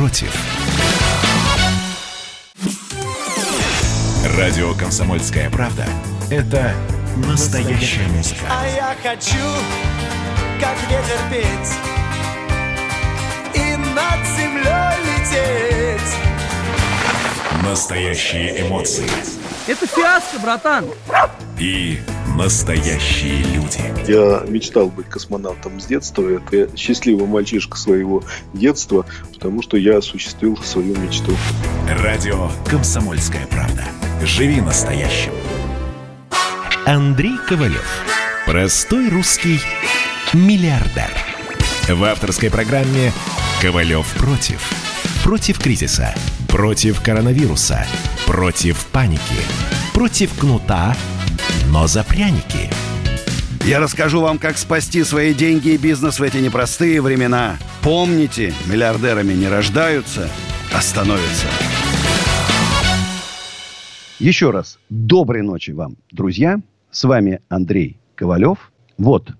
Speaker 7: Против. Радио «Комсомольская правда» — это настоящая музыка.
Speaker 1: А я хочу, как ветер петь И над землей лететь
Speaker 7: Настоящие эмоции.
Speaker 16: Это фиаско, братан.
Speaker 7: И настоящие люди.
Speaker 17: Я мечтал быть космонавтом с детства. Это счастливый мальчишка своего детства, потому что я осуществил свою мечту.
Speaker 7: Радио «Комсомольская правда». Живи настоящим. Андрей Ковалев. Простой русский
Speaker 1: миллиардер. В авторской программе «Ковалев против». Против кризиса, против коронавируса, против паники, против кнута, но за пряники.
Speaker 2: Я расскажу вам, как спасти свои деньги и бизнес в эти непростые времена. Помните, миллиардерами не рождаются, а становятся. Еще раз, доброй ночи вам, друзья. С вами Андрей Ковалев. Вот,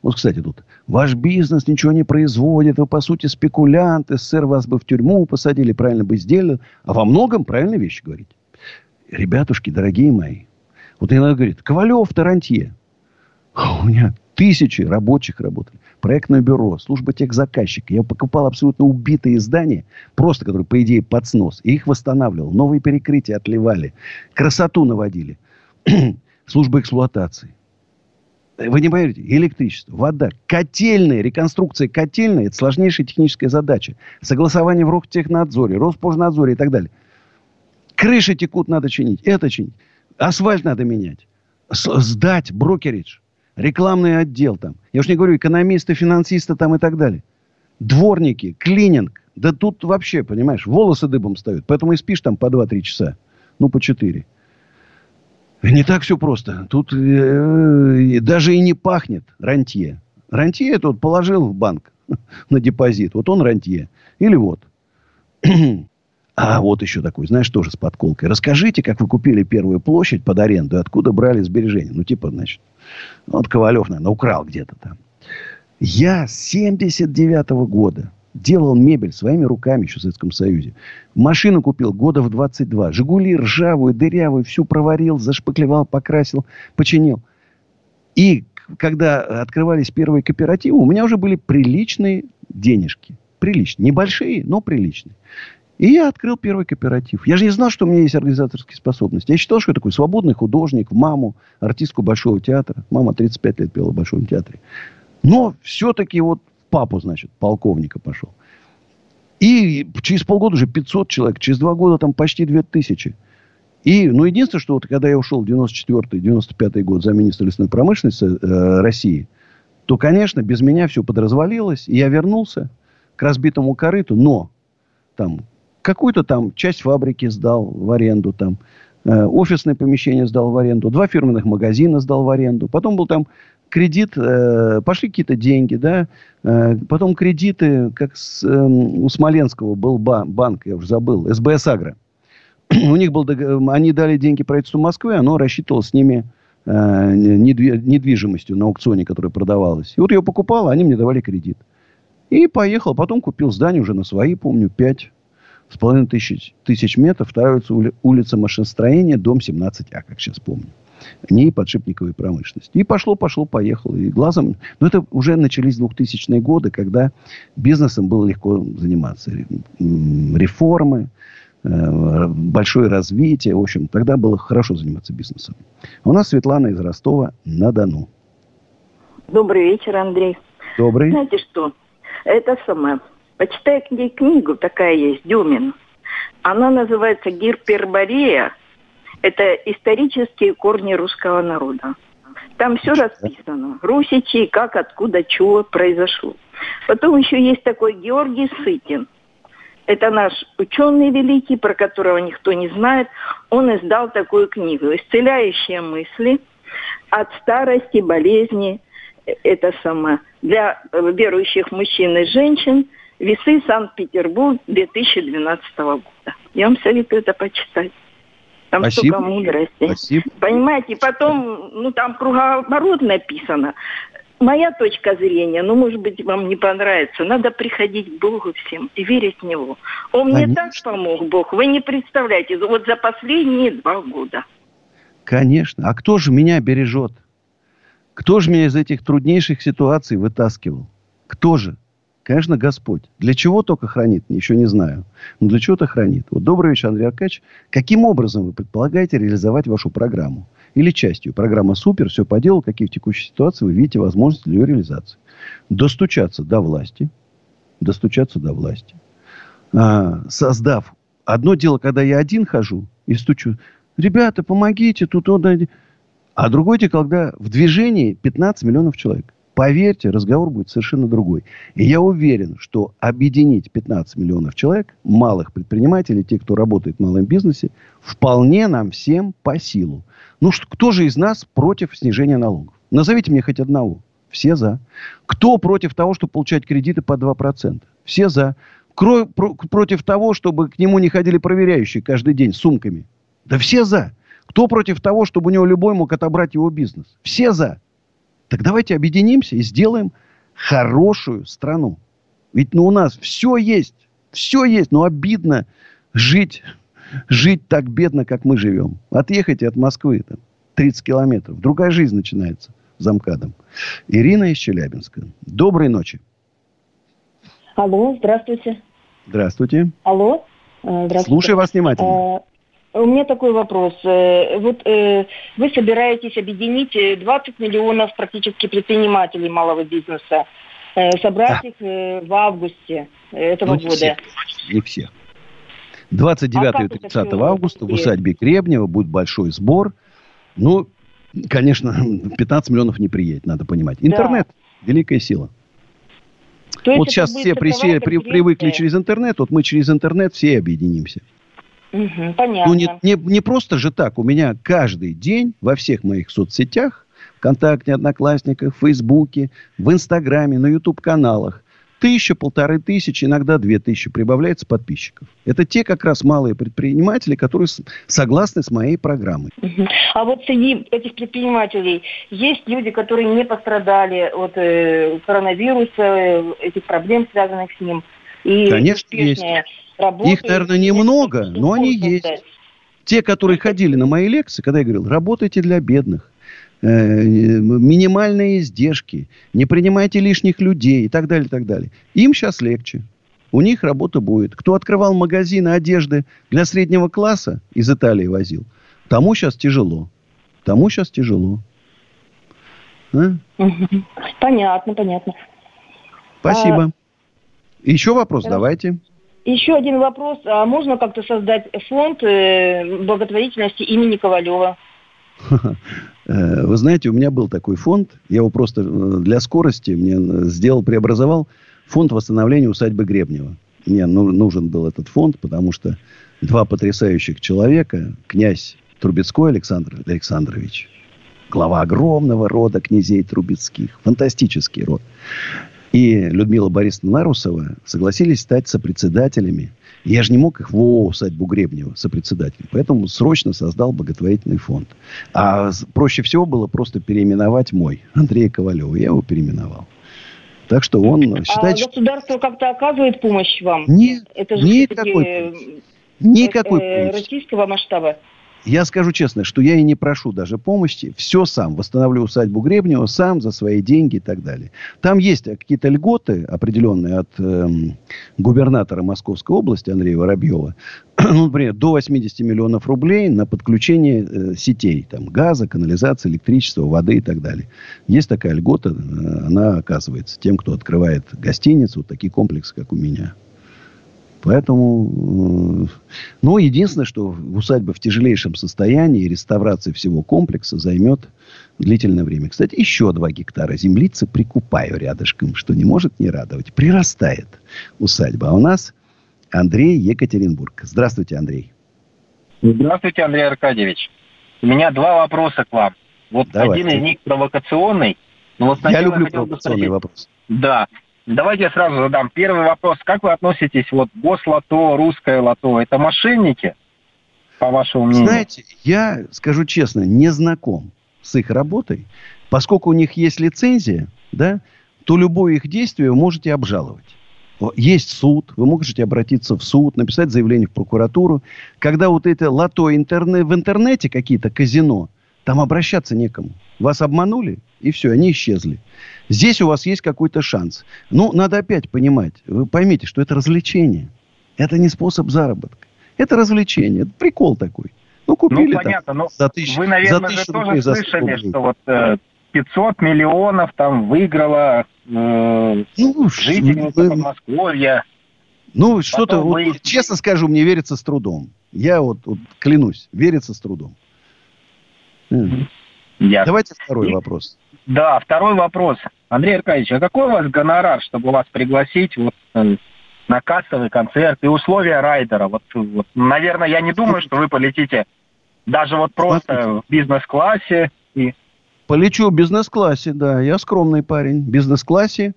Speaker 2: вот, кстати, тут. Ваш бизнес ничего не производит, вы, по сути, спекулянты, сэр, вас бы в тюрьму посадили, правильно бы сделали. А во многом правильные вещи говорить. Ребятушки, дорогие мои, вот иногда говорит, Ковалев, Тарантье. У меня тысячи рабочих работали. Проектное бюро, служба техзаказчика. Я покупал абсолютно убитые здания, просто которые, по идее, под снос. И их восстанавливал. Новые перекрытия отливали. Красоту наводили. служба эксплуатации. Вы не поверите, электричество, вода, котельная, реконструкция котельной – это сложнейшая техническая задача. Согласование в Ростехнадзоре, Роспожнадзоре и так далее. Крыши текут, надо чинить, это чинить. Асфальт надо менять. Сдать брокеридж, рекламный отдел там. Я уж не говорю, экономисты, финансисты там и так далее. Дворники, клининг. Да тут вообще, понимаешь, волосы дыбом встают. Поэтому и спишь там по 2-3 часа. Ну, по 4. Не так все просто. Тут э, даже и не пахнет рантье. Рантье это вот положил в банк на депозит. Вот он рантье. Или вот. А вот еще такой, знаешь, тоже с подколкой. Расскажите, как вы купили первую площадь под аренду откуда брали сбережения. Ну, типа, значит, вот Ковалев, наверное, украл где-то там. Я с 79 -го года делал мебель своими руками еще в Советском Союзе. Машину купил года в 22. Жигули ржавую, дырявую, всю проварил, зашпаклевал, покрасил, починил. И когда открывались первые кооперативы, у меня уже были приличные денежки. Приличные. Небольшие, но приличные. И я открыл первый кооператив. Я же не знал, что у меня есть организаторские способности. Я считал, что я такой свободный художник, маму, артистку Большого театра. Мама 35 лет пела в Большом театре. Но все-таки вот папу, значит, полковника пошел. И через полгода уже 500 человек, через два года там почти 2000. И, ну, единственное, что вот когда я ушел в 94-95 год за министра лесной промышленности э, России, то, конечно, без меня все подразвалилось. И я вернулся к разбитому корыту, но там какую-то там часть фабрики сдал в аренду, там э, офисное помещение сдал в аренду, два фирменных магазина сдал в аренду. Потом был там кредит, э, пошли какие-то деньги, да, э, потом кредиты, как с, э, у Смоленского был ба- банк, я уже забыл, СБС Агро. у них был, они дали деньги правительству Москвы, оно рассчитывало с ними э, недвижимостью на аукционе, которая продавалась. И вот я покупал, они мне давали кредит. И поехал, потом купил здание уже на свои, помню, пять с половиной тысяч, тысяч метров, вторая улица машиностроения, дом 17А, как сейчас помню ней подшипниковой промышленности. И пошло, пошло, поехало. И глазом... Но это уже начались 2000-е годы, когда бизнесом было легко заниматься. Реформы, э, большое развитие. В общем, тогда было хорошо заниматься бизнесом. У нас Светлана из Ростова на Дону.
Speaker 18: Добрый вечер, Андрей.
Speaker 2: Добрый.
Speaker 18: Знаете что? Это самое. Почитай книгу, такая есть, Дюмин. Она называется «Гиперборея это исторические корни русского народа. Там все расписано. Русичи, как, откуда, чего произошло. Потом еще есть такой Георгий Сытин. Это наш ученый великий, про которого никто не знает. Он издал такую книгу «Исцеляющие мысли от старости, болезни». Это самое. Для верующих мужчин и женщин «Весы Санкт-Петербург» 2012 года. Я вам советую это почитать. Там Спасибо. столько мудрости. Спасибо. Понимаете, потом, ну, там круговорот написано. Моя точка зрения, ну, может быть, вам не понравится. Надо приходить к Богу всем и верить в Него. Он Конечно. мне так помог, Бог. Вы не представляете, вот за последние два года.
Speaker 2: Конечно. А кто же меня бережет? Кто же меня из этих труднейших ситуаций вытаскивал? Кто же? Конечно, Господь. Для чего только хранит, еще не знаю. Но для чего-то хранит. Вот добрый вечер, Андрей Аркадьевич. Каким образом вы предполагаете реализовать вашу программу? Или частью? Программа супер, все по делу. Какие в текущей ситуации вы видите возможности для ее реализации? Достучаться до власти. Достучаться до власти. А, создав... Одно дело, когда я один хожу и стучу. Ребята, помогите, тут... Он... А другое дело, когда в движении 15 миллионов человек. Поверьте, разговор будет совершенно другой. И я уверен, что объединить 15 миллионов человек, малых предпринимателей, те, кто работает в малом бизнесе, вполне нам всем по силу. Ну, что, кто же из нас против снижения налогов? Назовите мне хоть одного. Все за. Кто против того, чтобы получать кредиты по 2%? Все за. Кро, про, против того, чтобы к нему не ходили проверяющие каждый день сумками? Да все за. Кто против того, чтобы у него любой мог отобрать его бизнес? Все за. Так давайте объединимся и сделаем хорошую страну. Ведь ну, у нас все есть. Все есть. Но обидно жить, жить так бедно, как мы живем. Отъехайте от Москвы там, 30 километров. Другая жизнь начинается за МКАДом. Ирина из Челябинска. Доброй ночи.
Speaker 19: Алло, здравствуйте.
Speaker 2: Здравствуйте.
Speaker 19: Алло. э, Здравствуйте.
Speaker 2: Слушаю вас внимательно.
Speaker 19: Э, У меня такой вопрос. Э, Вот э, вы собираетесь объединить э, 20 миллионов практически предпринимателей малого бизнеса, э, собрать их э, в августе этого
Speaker 2: Ну, не
Speaker 19: года.
Speaker 2: все. Не все. 29
Speaker 19: А как
Speaker 2: и
Speaker 19: это
Speaker 2: 30
Speaker 19: всё
Speaker 2: августа в усадьбе Гребнева будет большой сбор. Ну, конечно, 15 миллионов не приедет, надо понимать. Интернет – великая сила.
Speaker 19: То
Speaker 2: вот сейчас все присели, при- привыкли через интернет, вот мы через интернет все объединимся.
Speaker 19: Мгм, понятно.
Speaker 2: Ну, не, не, не просто же так. У меня каждый день во всех моих соцсетях, ВКонтакте, Одноклассниках, Фейсбуке, в Инстаграме, на YouTube-каналах, тысяча, полторы тысячи, иногда две тысячи прибавляется подписчиков. Это те как раз малые предприниматели, которые с- согласны с моей программой.
Speaker 19: Мгм. А вот среди этих предпринимателей есть люди, которые не пострадали от э, коронавируса, э, этих проблем, связанных с ним. И
Speaker 2: Конечно,
Speaker 19: успешные работают.
Speaker 2: Их, наверное, немного, но они есть. Те, которые ходили на мои лекции, когда я говорил, работайте для бедных, э, минимальные издержки, не принимайте лишних людей и так далее, и так далее. Им сейчас легче. У них работа будет. Кто открывал магазины одежды для среднего класса, из Италии возил, тому сейчас тяжело. Тому сейчас тяжело. А?
Speaker 19: Понятно, понятно.
Speaker 2: Спасибо. Еще вопрос
Speaker 19: да.
Speaker 2: давайте.
Speaker 19: Еще один вопрос. А можно как-то создать фонд э, благотворительности имени Ковалева?
Speaker 2: Э, Вы знаете, у меня был такой фонд, я его просто э, для скорости мне сделал, преобразовал фонд восстановления усадьбы Гребнева. Мне ну- нужен был этот фонд, потому что два потрясающих человека, князь Трубецкой Александр Александрович, глава огромного рода князей Трубецких, фантастический род, и Людмила Борисовна Нарусова согласились стать сопредседателями. Я же не мог их в ООО усадьбу Гребнева сопредседателем. Поэтому срочно создал благотворительный фонд. А проще всего было просто переименовать мой, Андрея Ковалева. Я его переименовал. Так что он считает,
Speaker 19: а
Speaker 2: что
Speaker 19: государство как-то оказывает помощь вам?
Speaker 2: Нет,
Speaker 19: Это же
Speaker 2: никакой никакой
Speaker 19: э,
Speaker 2: помощи.
Speaker 19: российского масштаба.
Speaker 2: Я скажу честно, что я и не прошу даже помощи. Все сам. Восстановлю усадьбу Гребнева сам за свои деньги и так далее. Там есть какие-то льготы определенные от эм, губернатора Московской области Андрея Воробьева. ну, например, до 80 миллионов рублей на подключение э, сетей. Там, газа, канализации, электричества, воды и так далее. Есть такая льгота. э, она оказывается тем, кто открывает гостиницу, такие комплексы, как у меня. Поэтому, ну, единственное, что усадьба в тяжелейшем состоянии, реставрация всего комплекса займет длительное время. Кстати, еще два гектара землицы прикупаю рядышком, что не может не радовать. Прирастает усадьба. А у нас Андрей Екатеринбург. Здравствуйте, Андрей.
Speaker 20: Здравствуйте, Андрей Аркадьевич. У меня два вопроса к вам. Вот
Speaker 2: Давайте.
Speaker 20: один из них провокационный. Но вот
Speaker 2: Я люблю
Speaker 20: бы
Speaker 2: провокационный
Speaker 20: спросить-
Speaker 2: вопрос.
Speaker 20: Да. Давайте я сразу задам первый вопрос. Как вы относитесь, вот Гослото, русское лото, это мошенники, по вашему мнению?
Speaker 2: Знаете, я скажу честно, не знаком с их работой. Поскольку у них есть лицензия, да, то любое их действие вы можете обжаловать. Есть суд, вы можете обратиться в суд, написать заявление в прокуратуру. Когда вот это лото интерне- в интернете какие-то казино, там обращаться некому. Вас обманули, и все, они исчезли. Здесь у вас есть какой-то шанс. Ну, надо опять понимать, вы поймите, что это развлечение. Это не способ заработка. Это развлечение, это прикол такой. Ну, купили
Speaker 20: ну,
Speaker 2: там
Speaker 20: понятно, но
Speaker 2: за тысячу,
Speaker 20: вы,
Speaker 2: за
Speaker 20: наверное, же
Speaker 2: тысячу
Speaker 20: тоже
Speaker 2: рублей, за 100
Speaker 20: слышали, что вот э, 500 миллионов там выиграла э, жительница
Speaker 2: вы-
Speaker 20: Подмосковья.
Speaker 2: Ну, что-то, вот, честно скажу, мне верится с трудом. Я вот, вот клянусь, верится с трудом. М.
Speaker 20: Ясно.
Speaker 2: Давайте второй
Speaker 20: И-
Speaker 2: вопрос.
Speaker 20: Да, второй вопрос. Андрей Аркадьевич, а какой у вас гонорар, чтобы вас пригласить вот, э, на кассовый концерт и условия райдера? Вот, вот, наверное, я не думаю, что вы полетите даже вот просто в бизнес-классе. И...
Speaker 2: Полечу в бизнес-классе, да. Я скромный парень. В бизнес-классе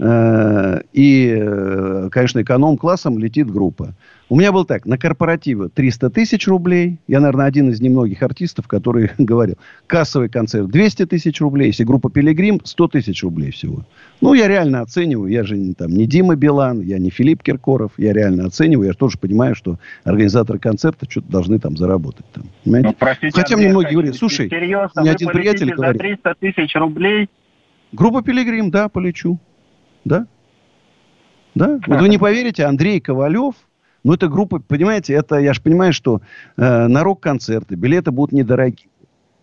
Speaker 2: Э, и, э, конечно, эконом-классом летит группа. У меня был так, на корпоративе 300 тысяч рублей. Я, наверное, один из немногих артистов, который говорил. Кассовый концерт 200 тысяч рублей. Если группа «Пилигрим» 100 тысяч рублей всего. Ну, я реально оцениваю. Я же не, там, не Дима Билан, я не Филипп Киркоров. Я реально оцениваю. Я тоже понимаю, что организаторы концерта что-то должны там заработать. Там, понимаете? Ну, простите, Хотя мне многие говорят, слушай,
Speaker 20: серьезно, у меня один приятель говорит... 300 тысяч рублей?
Speaker 2: Группа «Пилигрим», да, полечу. Да? Да? Вот вы не поверите, Андрей Ковалев, ну, это группа, понимаете, это, я же понимаю, что э, на рок-концерты билеты будут недорогие.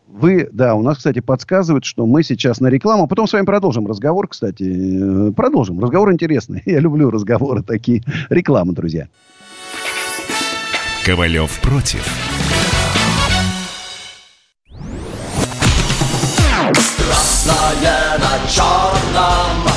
Speaker 2: Вы, да, у нас, кстати, подсказывают, что мы сейчас на рекламу. А потом с вами продолжим разговор, кстати. Э, продолжим. Разговор интересный. Я люблю разговоры такие. Реклама, друзья.
Speaker 1: Ковалев против.
Speaker 7: Красное на черном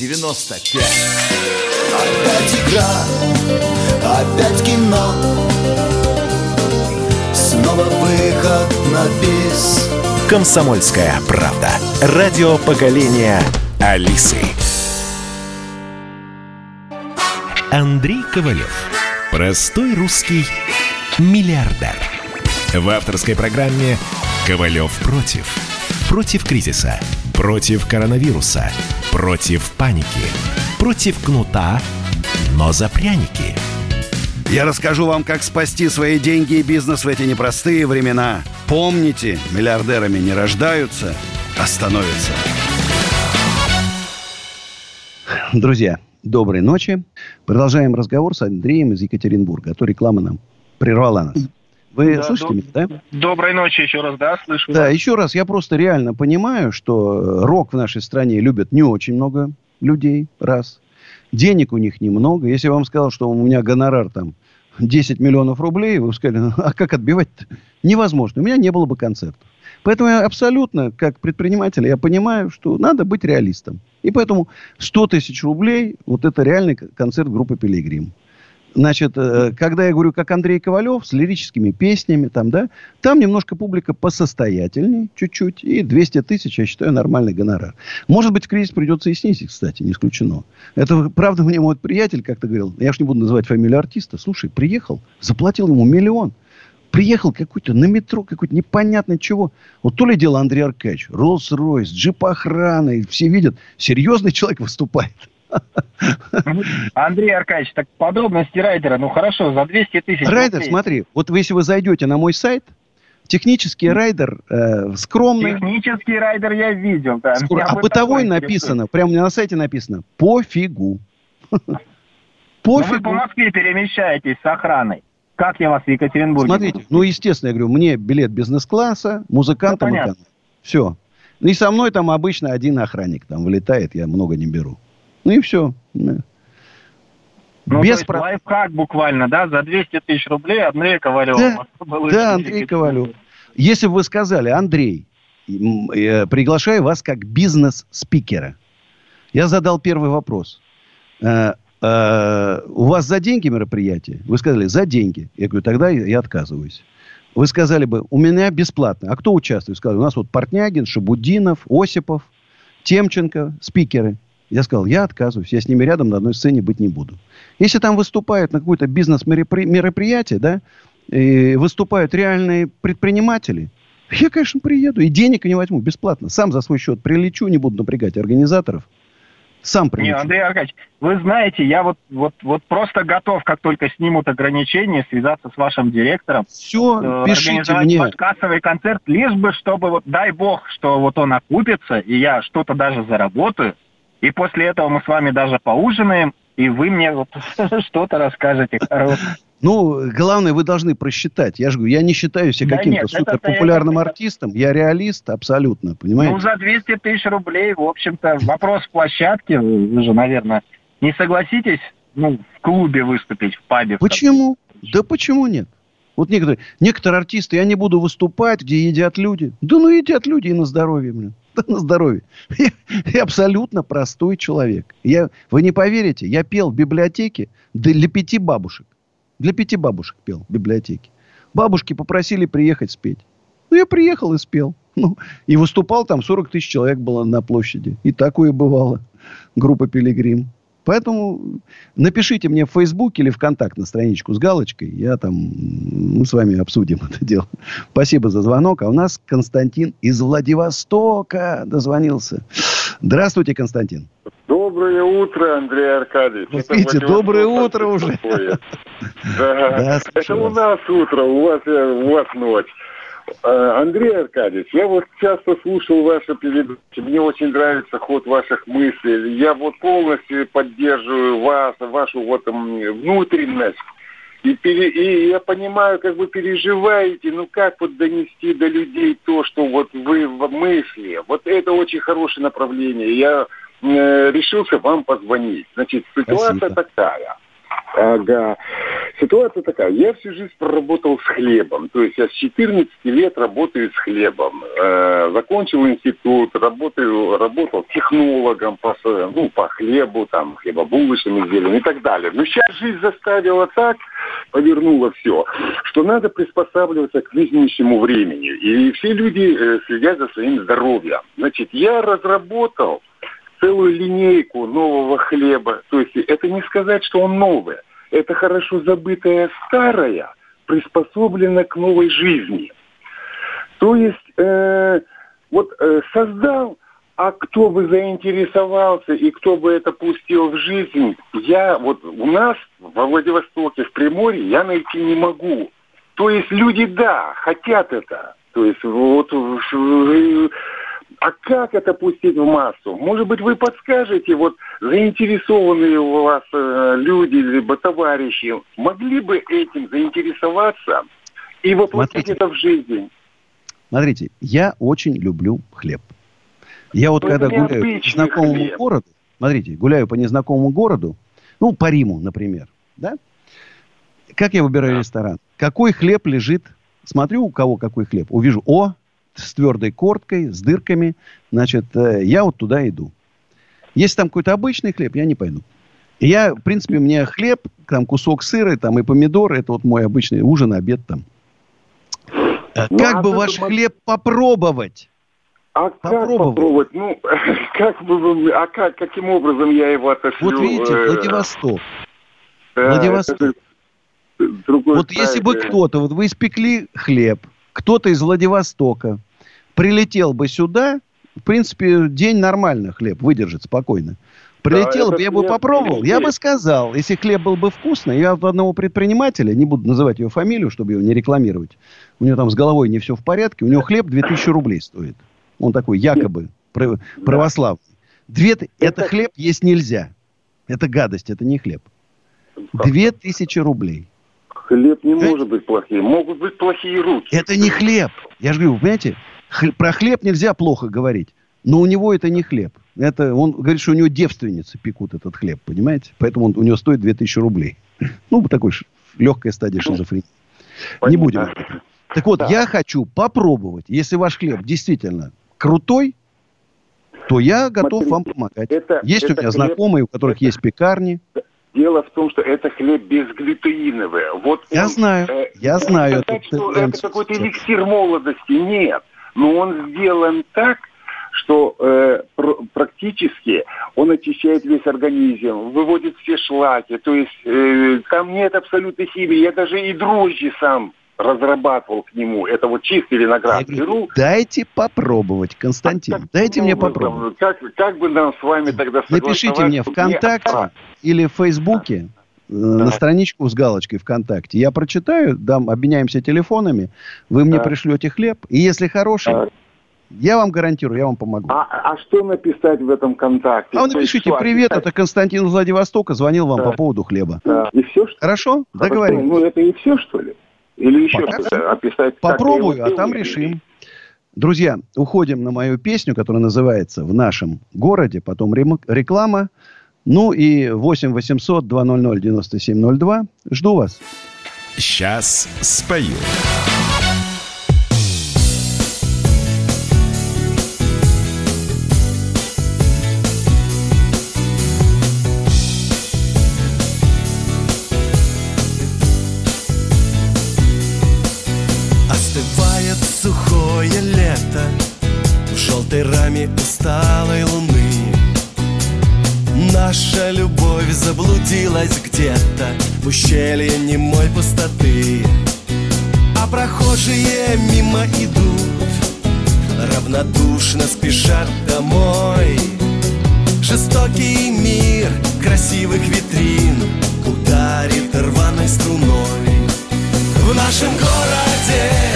Speaker 7: Е-95 Опять игра, опять кино Снова выход на бис
Speaker 1: Комсомольская правда. Радио поколения Алисы. Андрей Ковалев. Простой русский миллиардер. В авторской программе «Ковалев против». Против кризиса Против коронавируса. Против паники. Против кнута, но за пряники.
Speaker 2: Я расскажу вам, как спасти свои деньги и бизнес в эти непростые времена. Помните, миллиардерами не рождаются, а становятся. Друзья, доброй ночи. Продолжаем разговор с Андреем из Екатеринбурга, а то реклама нам прервала нас. Вы да, слышите
Speaker 20: меня, да? Доброй ночи еще раз, да, слышу.
Speaker 2: Да, еще раз, я просто реально понимаю, что рок в нашей стране любят не очень много людей, раз. Денег у них немного. Если я вам сказал, что у меня гонорар там 10 миллионов рублей, вы сказали, а как отбивать-то? Невозможно. У меня не было бы концертов. Поэтому я абсолютно, как предприниматель, я понимаю, что надо быть реалистом. И поэтому 100 тысяч рублей, вот это реальный концерт группы «Пилигрим». Значит, э, когда я говорю, как Андрей Ковалев, с лирическими песнями, там, да, там немножко публика посостоятельнее чуть-чуть, и 200 тысяч, я считаю, нормальный гонорар. Может быть, в кризис придется и снизить, кстати, не исключено. Это, правда, мне мой приятель как-то говорил, я уж не буду называть фамилию артиста, слушай, приехал, заплатил ему миллион, приехал какой-то на метро, какой-то непонятный чего. Вот то ли дело Андрей Аркадьевич, Роллс-Ройс, джип охраны, все видят, серьезный человек выступает.
Speaker 20: Андрей Аркадьевич, так подробности райдера, ну хорошо, за 200 тысяч.
Speaker 2: Райдер, смотри, вот вы, если вы зайдете на мой сайт, технический райдер э, скромный.
Speaker 20: Технический райдер я видел, да.
Speaker 2: Скор... А бытовой написано, прямо на сайте написано, пофигу.
Speaker 20: Пофигу. Вы по Москве перемещаетесь с охраной. Как я вас в Екатеринбурге?
Speaker 2: Смотрите, ну, естественно, я говорю, мне билет бизнес-класса, музыкантам ну, Все. И со мной там обычно один охранник там вылетает, я много не беру. Ну и все.
Speaker 20: Ну, Без про... лайфхак буквально, да, за 200 тысяч рублей Андрей Ковалев.
Speaker 2: Да, да Андрей Ковалев. Если бы вы сказали, Андрей, э, приглашаю вас как бизнес-спикера. Я задал первый вопрос. Э, э, у вас за деньги мероприятие? Вы сказали, за деньги. Я говорю, тогда я отказываюсь. Вы сказали бы, у меня бесплатно. А кто участвует? Сказали, у нас вот Портнягин, Шабудинов, Осипов, Темченко, спикеры. Я сказал, я отказываюсь, я с ними рядом на одной сцене быть не буду. Если там выступают на какое-то бизнес-мероприятие, да, и выступают реальные предприниматели, я, конечно, приеду. И денег не возьму бесплатно. Сам за свой счет прилечу, не буду напрягать организаторов. Сам
Speaker 20: Не,
Speaker 2: прилечу.
Speaker 20: Андрей Аркадьевич, вы знаете, я вот, вот, вот просто готов, как только снимут ограничения, связаться с вашим директором.
Speaker 2: Все,
Speaker 20: э,
Speaker 2: пишите
Speaker 20: организовать
Speaker 2: мне.
Speaker 20: подкассовый концерт, лишь бы, чтобы, вот, дай бог, что вот он окупится, и я что-то даже заработаю, и после этого мы с вами даже поужинаем, и вы мне вот что-то расскажете хорошее.
Speaker 2: Ну, главное, вы должны просчитать. Я же говорю, я не считаю себя
Speaker 20: Да
Speaker 2: каким-то
Speaker 20: это-
Speaker 2: суперпопулярным артистом. Я реалист абсолютно, понимаете?
Speaker 20: Ну, за 200 тысяч рублей, в общем-то, вопрос в площадке, вы же, наверное, не согласитесь, ну, в клубе выступить, в пабе. в
Speaker 2: Почему? Да почему нет? Вот некоторые, некоторые артисты, я не буду выступать, где едят люди. Да ну едят люди и на здоровье, блин. На здоровье. Я, я абсолютно простой человек. Я, вы не поверите, я пел в библиотеке для пяти бабушек. Для пяти бабушек пел в библиотеке. Бабушки попросили приехать спеть. Ну, я приехал и спел. Ну, и выступал там 40 тысяч человек было на площади. И такое бывало. Группа «Пилигрим». Поэтому напишите мне в Фейсбуке или ВКонтакт на страничку с галочкой. Я там, мы с вами обсудим это дело. Спасибо за звонок. А у нас Константин из Владивостока дозвонился. Здравствуйте, Константин.
Speaker 21: Доброе утро, Андрей Аркадьевич.
Speaker 2: Вот видите, доброе утро уже.
Speaker 21: Да,
Speaker 2: Да,
Speaker 21: это у нас утро, у вас, э, у вас ночь. Э, Андрей Аркадьевич, я вот часто слушал ваши передачи, мне очень нравится ход ваших мыслей. Я вот полностью поддерживаю вас, вашу вот внутренность. И, пере- и я понимаю, как вы переживаете, ну как вот донести до людей то, что вот вы в мысли. Вот это очень хорошее направление. Я э, решился вам позвонить. Значит, ситуация
Speaker 2: Спасибо.
Speaker 21: такая. Ага. Ситуация такая. Я всю жизнь проработал с хлебом. То есть я с 14 лет работаю с хлебом. Э, закончил институт, работаю, работал технологом по, ну, по хлебу, там, хлебобулочным изделиям и так далее. Но сейчас жизнь заставила так, повернула все, что надо приспосабливаться к нынешнему времени. И все люди э, следят за своим здоровьем. Значит, я разработал целую линейку нового хлеба. То есть это не сказать, что он новый. Это хорошо забытое старое, приспособлено к новой жизни. То есть э, вот э, создал, а кто бы заинтересовался и кто бы это пустил в жизнь, я вот у нас во Владивостоке, в Приморье, я найти не могу. То есть люди, да, хотят это. То есть вот э, а как это пустить в массу? Может быть, вы подскажете, вот заинтересованные у вас э, люди, либо товарищи, могли бы этим заинтересоваться и воплотить
Speaker 2: Смотрите.
Speaker 21: это в жизнь?
Speaker 2: Смотрите, я очень люблю хлеб. Я вот
Speaker 21: Ну,
Speaker 2: когда гуляю по незнакомому
Speaker 21: хлеб.
Speaker 2: городу, смотрите, гуляю по незнакомому городу, ну, по Риму, например, да? Как я выбираю ресторан? Какой хлеб лежит? Смотрю, у кого какой хлеб. Увижу, о, с твердой корткой, с дырками. Значит, э, я вот туда иду. Если там какой-то обычный хлеб, я не пойду. Я, в принципе, мне хлеб, там кусок сыра, там и помидоры, это вот мой обычный ужин, обед там. Э,
Speaker 21: Ну,
Speaker 2: Как
Speaker 21: а
Speaker 2: бы ваш
Speaker 21: посмотри-
Speaker 2: хлеб попробовать?
Speaker 21: А как
Speaker 2: Попробовать.
Speaker 21: попробовать? Ну, как бы а как, каким образом я его отошлю?
Speaker 2: Вот видите,
Speaker 21: э,
Speaker 2: Владивосток.
Speaker 21: да,
Speaker 2: Владивосток.
Speaker 21: другой
Speaker 2: Вот если бы кто-то, вот вы испекли хлеб, кто-то из Владивостока прилетел бы сюда, в принципе, день нормально хлеб выдержит спокойно. Прилетел
Speaker 21: этот
Speaker 2: бы, я бы попробовал, я бы сказал, если хлеб был бы вкусный, я от одного предпринимателя, не буду называть его фамилию, чтобы его не рекламировать, у него там с головой не все в порядке, у него хлеб 2000 рублей стоит. Он такой якобы прав- православный. Две, это хлеб есть нельзя. Это гадость, это не хлеб. Две тысячи рублей.
Speaker 21: Хлеб не может быть плохим. Могут быть плохие руки.
Speaker 2: Это не хлеб. Я же говорю, понимаете, про хлеб нельзя плохо говорить. Но у него это не хлеб. Это, он говорит, что у него девственницы пекут этот хлеб, понимаете? Поэтому он, у него стоит 2000 рублей. Ну, такой легкая стадия шизофрении. Не будем. Так вот, я хочу попробовать. Если ваш хлеб действительно крутой, то я готов вам помогать.
Speaker 21: это-
Speaker 2: есть у
Speaker 21: это
Speaker 2: меня
Speaker 21: хлеб-
Speaker 2: знакомые, у которых есть пекарни.
Speaker 21: Дело в том, что это хлеб безглютеиновый. Вот
Speaker 2: Я
Speaker 21: он,
Speaker 2: знаю,
Speaker 21: э,
Speaker 2: я знаю
Speaker 21: сказать,
Speaker 2: эту
Speaker 21: что это какой-то эликсир молодости. Нет. Но он сделан так, что э, пр- практически он очищает весь организм, выводит все шлаки. То есть э, там нет абсолютной химии. Я даже и дрожжи сам разрабатывал к нему. Это вот чистый виноград.
Speaker 2: Я говорю, дайте попробовать, Константин. Дайте мне попробовать.
Speaker 21: Как, как бы нам с вами тогда
Speaker 2: Напишите мне ВКонтакте или в Фейсбуке э, на страничку с галочкой ВКонтакте. Я прочитаю, дам, обменяемся телефонами, вы мне
Speaker 21: Да.
Speaker 2: пришлете хлеб. И если хороший, я вам гарантирую, я вам помогу.
Speaker 21: А, а что написать в этом контакте?
Speaker 2: А вы напишите,
Speaker 21: что
Speaker 2: привет, это Константин из Владивостока, звонил вам
Speaker 21: Да.
Speaker 2: по поводу хлеба.
Speaker 21: Да. И все, что
Speaker 2: Хорошо?
Speaker 21: Хорошо,
Speaker 2: Договорились.
Speaker 21: Ну, это и все, что ли? Или еще
Speaker 2: Пока
Speaker 21: что-то описать?
Speaker 2: Попробую, а там решим. Друзья, уходим на мою песню, которая называется «В нашем городе», потом реклама. Ну и 8 800 200 9702. Жду вас.
Speaker 1: Сейчас спою.
Speaker 7: Ущелье немой пустоты. А прохожие мимо идут Равнодушно спешат домой. Жестокий мир красивых витрин Ударит рваной струной. В нашем городе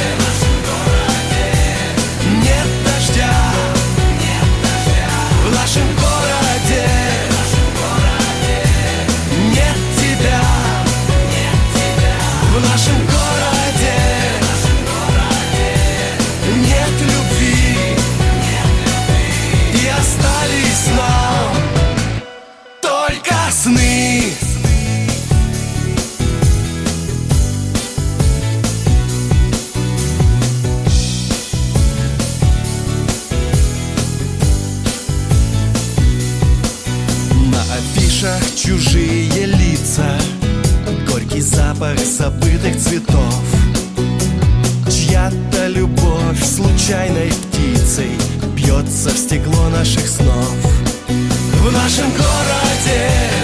Speaker 7: запах забытых цветов. Чья-то любовь случайной птицей Бьется в стекло наших снов. В нашем городе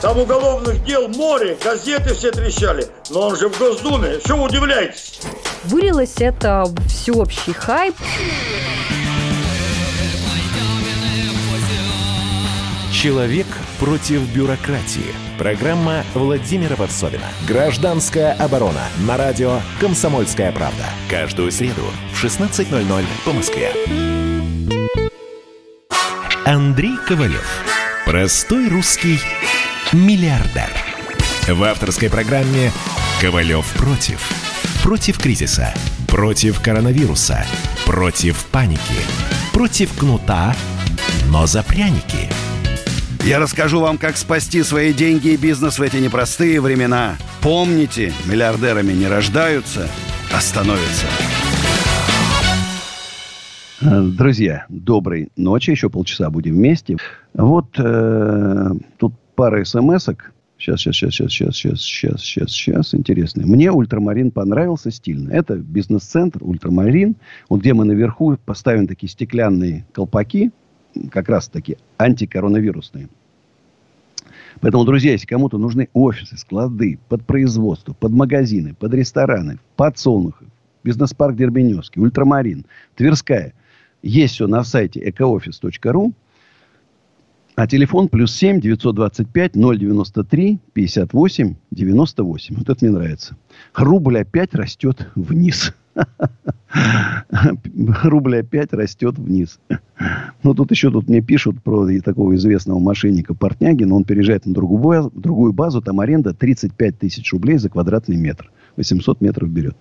Speaker 22: Там уголовных дел море, газеты все трещали. Но он же в Госдуме. Что вы удивляетесь?
Speaker 23: Вылилось это всеобщий хайп.
Speaker 1: Человек против бюрократии. Программа Владимира Варсовина. Гражданская оборона. На радио «Комсомольская правда». Каждую среду в 16.00 по Москве. Андрей Ковалев. Простой русский миллиардер. В авторской программе «Ковалев против». Против кризиса. Против коронавируса. Против паники. Против кнута, но за пряники.
Speaker 2: Я расскажу вам, как спасти свои деньги и бизнес в эти непростые времена. Помните, миллиардерами не рождаются,
Speaker 14: остановится.
Speaker 2: Э, Друзья, доброй ночи. Еще полчаса будем вместе. Вот э, тут пара смс-ок. Сейчас, сейчас, сейчас, сейчас, сейчас, сейчас, сейчас, сейчас, сейчас. Интересно. Мне ультрамарин понравился стильно. Это бизнес-центр ультрамарин. Вот где мы наверху поставим такие стеклянные колпаки. Как раз таки антикоронавирусные. Поэтому, друзья, если кому-то нужны офисы, склады под производство, под магазины, под рестораны, под Солнухов, бизнес-парк Дербеневский, Ультрамарин, Тверская, есть все на сайте ecooffice.ru. А телефон плюс 7 925 093 58 98. Вот это мне нравится. Рубль опять растет вниз. Рубль опять растет вниз. Ну, тут еще тут мне пишут про такого известного мошенника Портнягина. Он переезжает на другую другую базу. Там аренда 35 тысяч рублей за квадратный метр. 800 метров берет.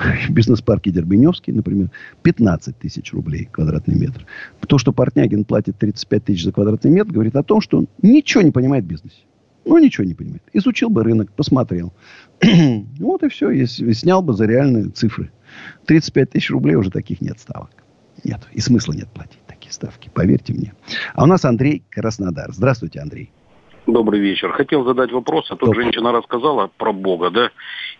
Speaker 2: Бизнес-парке Дербеневский, например, 15 тысяч рублей квадратный метр. То, что Портнягин платит 35 тысяч за квадратный метр, говорит о том, что он ничего не понимает в бизнесе. Ну, ничего не понимает. Изучил бы рынок, посмотрел. вот и все. Если снял бы за реальные цифры. 35 тысяч рублей уже таких нет ставок. Нет. И смысла нет платить такие ставки. Поверьте мне. А у нас Андрей Краснодар. Здравствуйте, Андрей.
Speaker 24: Добрый вечер. Хотел задать вопрос, а тут женщина рассказала про Бога, да?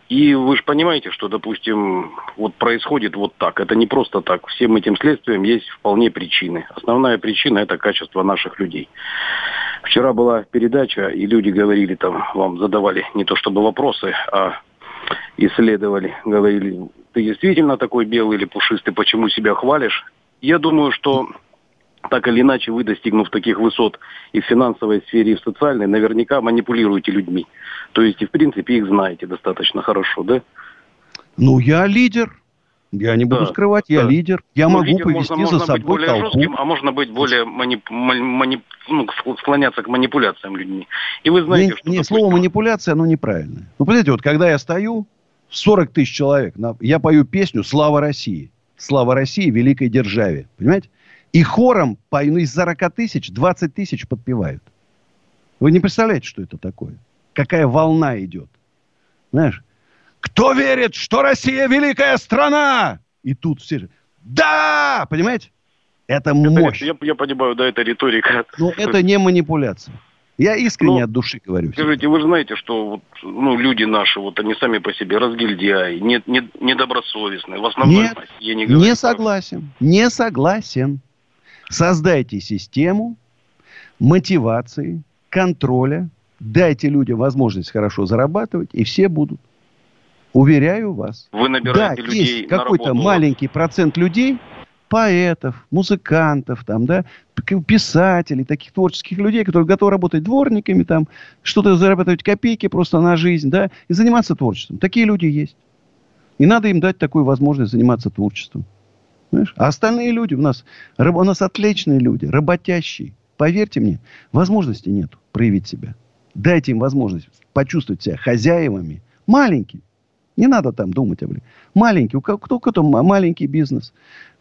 Speaker 24: И вы же понимаете, что, допустим, вот происходит вот так. Это не просто так. Всем этим следствием есть вполне причины. Основная причина – это качество наших людей. Вчера была передача, и люди говорили там, вам задавали не то чтобы вопросы, а исследовали, говорили, ты действительно такой белый или пушистый, почему себя хвалишь? Я думаю, что так или иначе вы, достигнув таких высот и в финансовой сфере, и в социальной, наверняка манипулируете людьми. То есть, и в принципе, их знаете достаточно хорошо, да?
Speaker 2: Ну, я лидер. Я не буду
Speaker 24: Да,
Speaker 2: скрывать, я
Speaker 24: да.
Speaker 2: лидер. Я
Speaker 24: Ну,
Speaker 2: могу
Speaker 24: лидер
Speaker 2: повести
Speaker 24: можно,
Speaker 2: за
Speaker 24: можно быть
Speaker 2: собой
Speaker 24: более
Speaker 2: толпу.
Speaker 24: жестким, а можно быть более манип- мани- мани- ну, ск- склоняться к манипуляциям людьми. И вы знаете,
Speaker 2: не,
Speaker 24: что
Speaker 2: не, слово манипуляция, оно неправильное. Ну, понимаете, вот когда я стою, 40 тысяч человек, я пою песню «Слава России». «Слава России, великой державе». Понимаете? И хором пою, ну, из 40 тысяч 20 тысяч подпевают. Вы не представляете, что это такое? Какая волна идет. Знаешь? Кто верит, что Россия великая страна? И тут все же, да! Понимаете? Это мощь.
Speaker 24: Я, я понимаю, да, это риторика.
Speaker 2: Ну, это не манипуляция. Я искренне
Speaker 24: Ну,
Speaker 2: от души говорю.
Speaker 24: Скажите, вы знаете, что вот, ну, люди наши, вот они сами по себе разгильдяи, не, не, недобросовестные. В основном,
Speaker 2: Нет,
Speaker 24: я не говорю.
Speaker 2: не согласен. Не согласен. Создайте систему мотивации, контроля. Дайте людям возможность хорошо зарабатывать, и все будут. Уверяю вас.
Speaker 24: Вы набираете
Speaker 2: да,
Speaker 24: людей
Speaker 2: есть какой-то маленький процент людей, поэтов, музыкантов, там, да, писателей, таких творческих людей, которые готовы работать дворниками, там, что-то зарабатывать копейки просто на жизнь, да, и заниматься творчеством. Такие люди есть. И надо им дать такую возможность заниматься творчеством. Знаешь? А остальные люди у нас, у нас отличные люди, работящие. Поверьте мне, возможности нет проявить себя. Дайте им возможность почувствовать себя хозяевами. Маленькие. Не надо там думать об этом. Маленький. У кто-то м- маленький бизнес.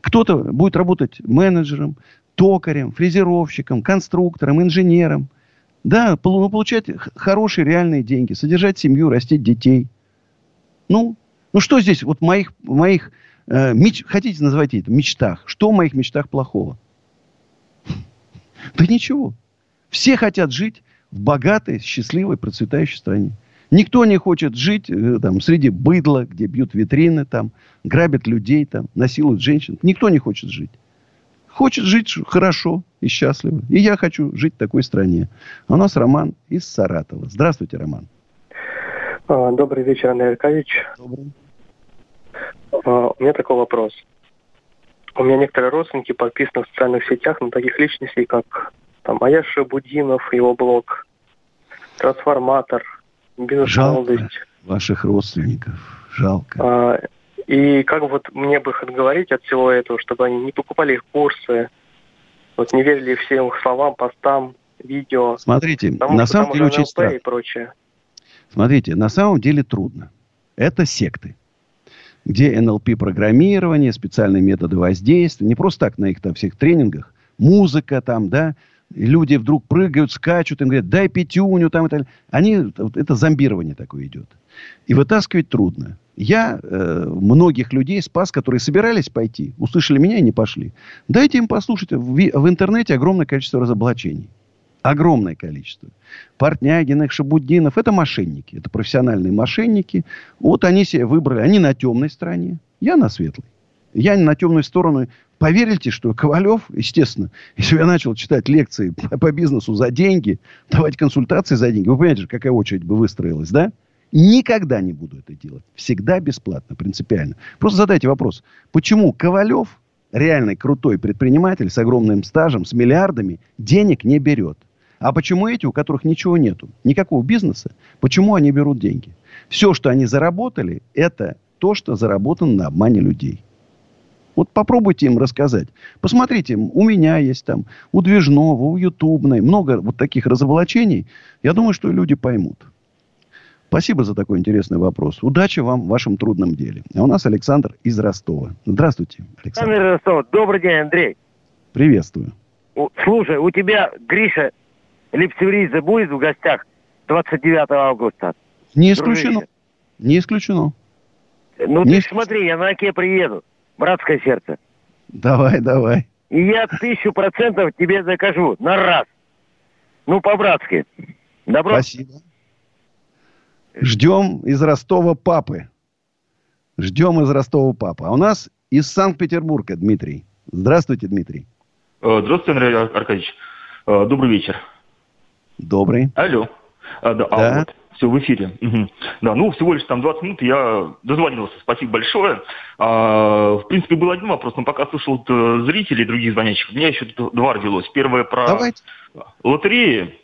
Speaker 2: Кто-то будет работать менеджером, токарем, фрезеровщиком, конструктором, инженером. Да, ну, получать хорошие реальные деньги, содержать семью, растить детей. Ну, ну что здесь вот моих, моих э, меч- хотите называйте это, мечтах. Что в моих мечтах плохого? Да ничего. Все хотят жить в богатой, счастливой, процветающей стране. Никто не хочет жить э, там, среди быдла, где бьют витрины, там, грабят людей, там, насилуют женщин. Никто не хочет жить. Хочет жить хорошо и счастливо. И я хочу жить в такой стране. А у нас Роман из Саратова. Здравствуйте, Роман.
Speaker 25: А, Добрый вечер, Андрей Аркадьевич. А, У меня такой вопрос. У меня некоторые родственники подписаны в социальных сетях на таких личностей, как там, Аяш Будинов, его блог, Трансформатор,
Speaker 2: Жалко
Speaker 25: Бизнес-молодость.
Speaker 2: ваших родственников. Жалко.
Speaker 25: А, И как вот мне бы их отговорить от всего этого, чтобы они не покупали их курсы, вот не верили всем их словам, постам, видео.
Speaker 2: Смотрите,
Speaker 25: Потому
Speaker 2: на самом деле очень странно.
Speaker 25: и прочее.
Speaker 2: Смотрите, на самом деле трудно. Это секты, где НЛП-программирование, специальные методы воздействия, не просто так на их там всех тренингах, музыка там, да, и люди вдруг прыгают, скачут, им говорят, дай пятюню там и так далее. Они, вот это зомбирование такое идет. И вытаскивать трудно. Я э, многих людей спас, которые собирались пойти, услышали меня и не пошли. Дайте им послушать. В, в интернете огромное количество разоблачений. Огромное количество. Портнягиных, Шабуддинов. Это мошенники. Это профессиональные мошенники. Вот они себе выбрали. Они на темной стороне. Я на светлой. Я на темную сторону. Поверите, что Ковалев, естественно, если я начал читать лекции по, по бизнесу за деньги, давать консультации за деньги, вы понимаете, какая очередь бы выстроилась, да? Никогда не буду это делать. Всегда бесплатно, принципиально. Просто задайте вопрос, почему Ковалев, реальный крутой предприниматель с огромным стажем, с миллиардами, денег не берет? А почему эти, у которых ничего нету, никакого бизнеса, почему они берут деньги? Все, что они заработали, это то, что заработано на обмане людей. Вот попробуйте им рассказать. Посмотрите, у меня есть там, у Движного, у Ютубной, много вот таких разоблачений. Я думаю, что люди поймут. Спасибо за такой интересный вопрос. Удачи вам в вашем трудном деле. А у нас Александр из Ростова. Здравствуйте, Александр.
Speaker 26: Александр Ростов. Добрый день, Андрей.
Speaker 2: Приветствую.
Speaker 26: Слушай, у тебя Гриша Липсюридзе будет в гостях 29 августа?
Speaker 2: Не исключено. Дружище. Не исключено.
Speaker 26: Ну Не ты исключено. смотри, я на Оке приеду. Братское сердце.
Speaker 2: Давай, давай.
Speaker 26: И я тысячу процентов тебе закажу на раз. Ну, по-братски. Добро?
Speaker 2: Спасибо. Ждем из Ростова папы. Ждем из Ростова папы. А у нас из Санкт-Петербурга Дмитрий. Здравствуйте, Дмитрий.
Speaker 27: Э, здравствуйте, Андрей Аркадьевич. Э, добрый вечер.
Speaker 2: Добрый.
Speaker 27: Алло. А, да, да. А, вот. Все, в эфире. Угу. Да, ну, всего лишь там 20 минут я дозвонился. Спасибо большое. А, в принципе, был один вопрос, но пока слушал э, зрителей, других звонящих, у меня еще два родилось. Первое про Давайте. лотереи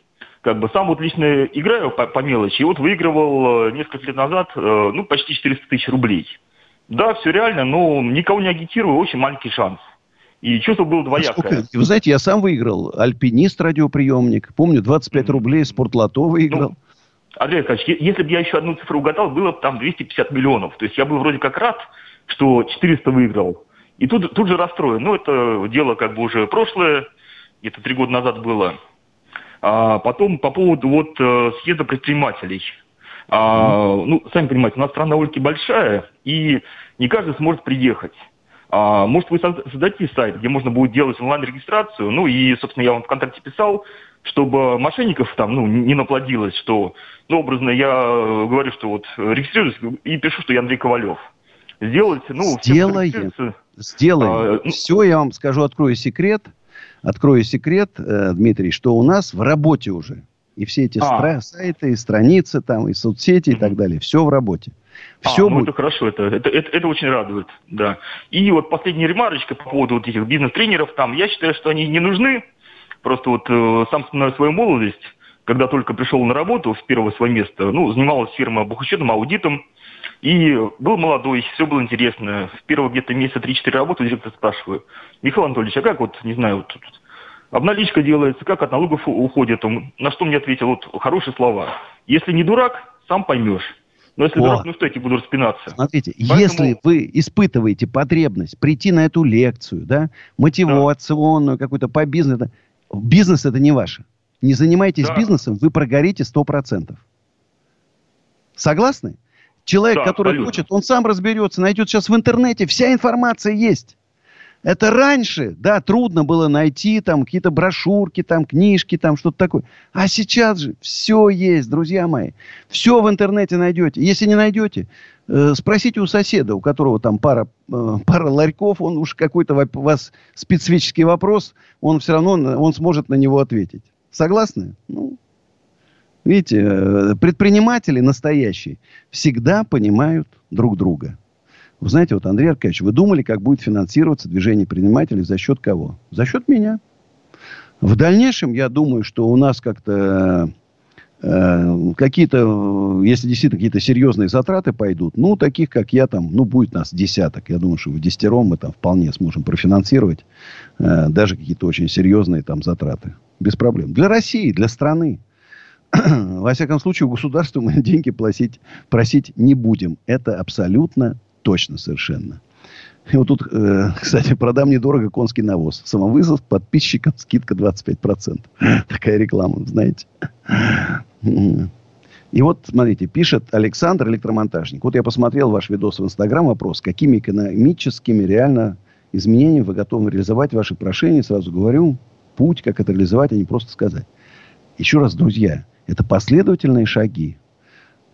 Speaker 27: как бы сам вот лично играю по, по мелочи, и вот выигрывал э, несколько лет назад, э, ну, почти 400 тысяч рублей. Да, все реально, но никого не агитирую, очень маленький шанс. И чувство было двоякое. Сколько?
Speaker 2: Вы знаете, я сам выиграл. Альпинист радиоприемник. Помню, 25 рублей, спортлото выиграл. Ну,
Speaker 27: Андрей Александрович, если бы я еще одну цифру угадал, было бы там 250 миллионов. То есть я был вроде как рад, что 400 выиграл. И тут, тут же расстроен. Ну, это дело как бы уже прошлое. Это три года назад было. А потом по поводу вот э, съезда предпринимателей. А, ну, сами понимаете, у нас страна довольно большая, и не каждый сможет приехать. А, может, вы создадите сайт, где можно будет делать онлайн-регистрацию, ну и, собственно, я вам в контакте писал, чтобы мошенников там, ну, не наплодилось, что, ну, образно, я говорю, что вот регистрируюсь и пишу, что я Андрей Ковалев.
Speaker 2: Сделать, ну, Сделаем. Сделаем. А, ну, Все, я вам скажу, открою секрет – открою секрет, э, Дмитрий, что у нас в работе уже. И все эти а. сайты, и страницы, там, и соцсети, и так далее. Все в работе.
Speaker 27: Все а, ну будет... это хорошо, это, это, это, это очень радует, да. И вот последняя ремарочка по поводу вот этих бизнес-тренеров там. Я считаю, что они не нужны. Просто вот э, сам вспоминаю свою молодость, когда только пришел на работу в первое свое место, ну, занималась фирма бухучетом, аудитом, и был молодой, все было интересно. В первого где-то месяца 3-4 работы директор спрашиваю, Михаил Анатольевич, а как вот, не знаю, вот обналичка делается, как от налогов уходит? Он, на что мне ответил, вот хорошие слова. Если не дурак, сам поймешь. Но если дурак, ну что я тебе буду распинаться?
Speaker 2: Смотрите, Поэтому... если вы испытываете потребность прийти на эту лекцию, да, мотивационную да. какую-то по бизнесу, бизнес это не ваше. Не занимайтесь да. бизнесом, вы прогорите 100%. Согласны? Человек, да, который абсолютно. хочет, он сам разберется, найдет сейчас в интернете, вся информация есть. Это раньше, да, трудно было найти там какие-то брошюрки, там книжки, там что-то такое. А сейчас же все есть, друзья мои. Все в интернете найдете. Если не найдете, э, спросите у соседа, у которого там пара, э, пара ларьков, он уж какой-то у вас специфический вопрос, он все равно, он сможет на него ответить. Согласны? Ну, Видите, э, предприниматели настоящие всегда понимают друг друга. Вы знаете, вот, Андрей Аркадьевич, вы думали, как будет финансироваться движение предпринимателей за счет кого? За счет меня. В дальнейшем, я думаю, что у нас как-то э, какие-то, если действительно какие-то серьезные затраты пойдут, ну, таких, как я там, ну, будет нас десяток. Я думаю, что в десятером мы там вполне сможем профинансировать э, даже какие-то очень серьезные там затраты. Без проблем. Для России, для страны. во всяком случае, у государства мы деньги просить, просить не будем. Это абсолютно точно совершенно. И вот тут, э, кстати, продам недорого конский навоз. Самовызов подписчикам скидка 25%. Такая реклама, знаете. И вот, смотрите, пишет Александр, электромонтажник. Вот я посмотрел ваш видос в Инстаграм, вопрос, какими экономическими реально изменениями вы готовы реализовать ваши прошения. Сразу говорю, путь, как это реализовать, а не просто сказать. Еще раз, друзья, это последовательные шаги.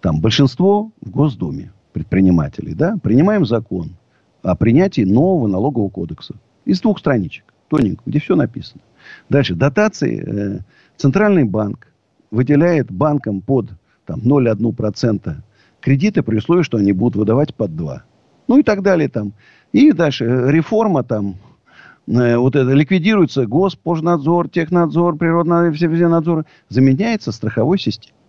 Speaker 2: Там большинство в Госдуме предпринимателей, да, принимаем закон о принятии нового налогового кодекса. Из двух страничек, тоненько, где все написано. Дальше, дотации. Э, Центральный банк выделяет банкам под там, 0,1% кредиты при условии, что они будут выдавать под 2. Ну и так далее там. И дальше э, реформа там, э, вот это ликвидируется Госпожнадзор, Технадзор, Природнадзор, все, все надзоры, заменяется страховой системой.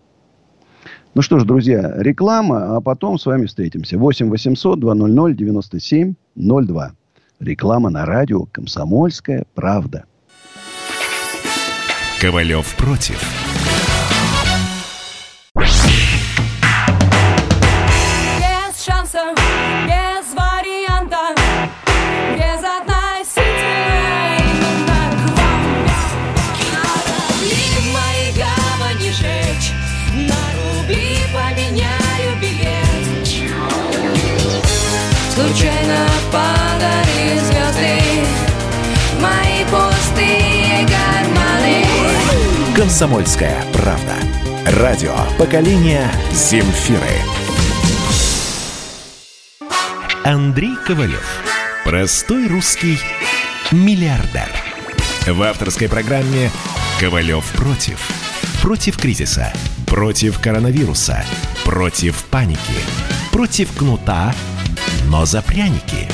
Speaker 2: Ну что ж, друзья, реклама, а потом с вами встретимся. 8 800 200 97 02. Реклама на радио «Комсомольская правда».
Speaker 1: Ковалев против. Комсомольская правда. Радио поколения Земфиры. Андрей Ковалев. Простой русский миллиардер. В авторской программе «Ковалев против». Против кризиса. Против коронавируса. Против паники. Против кнута, но за пряники.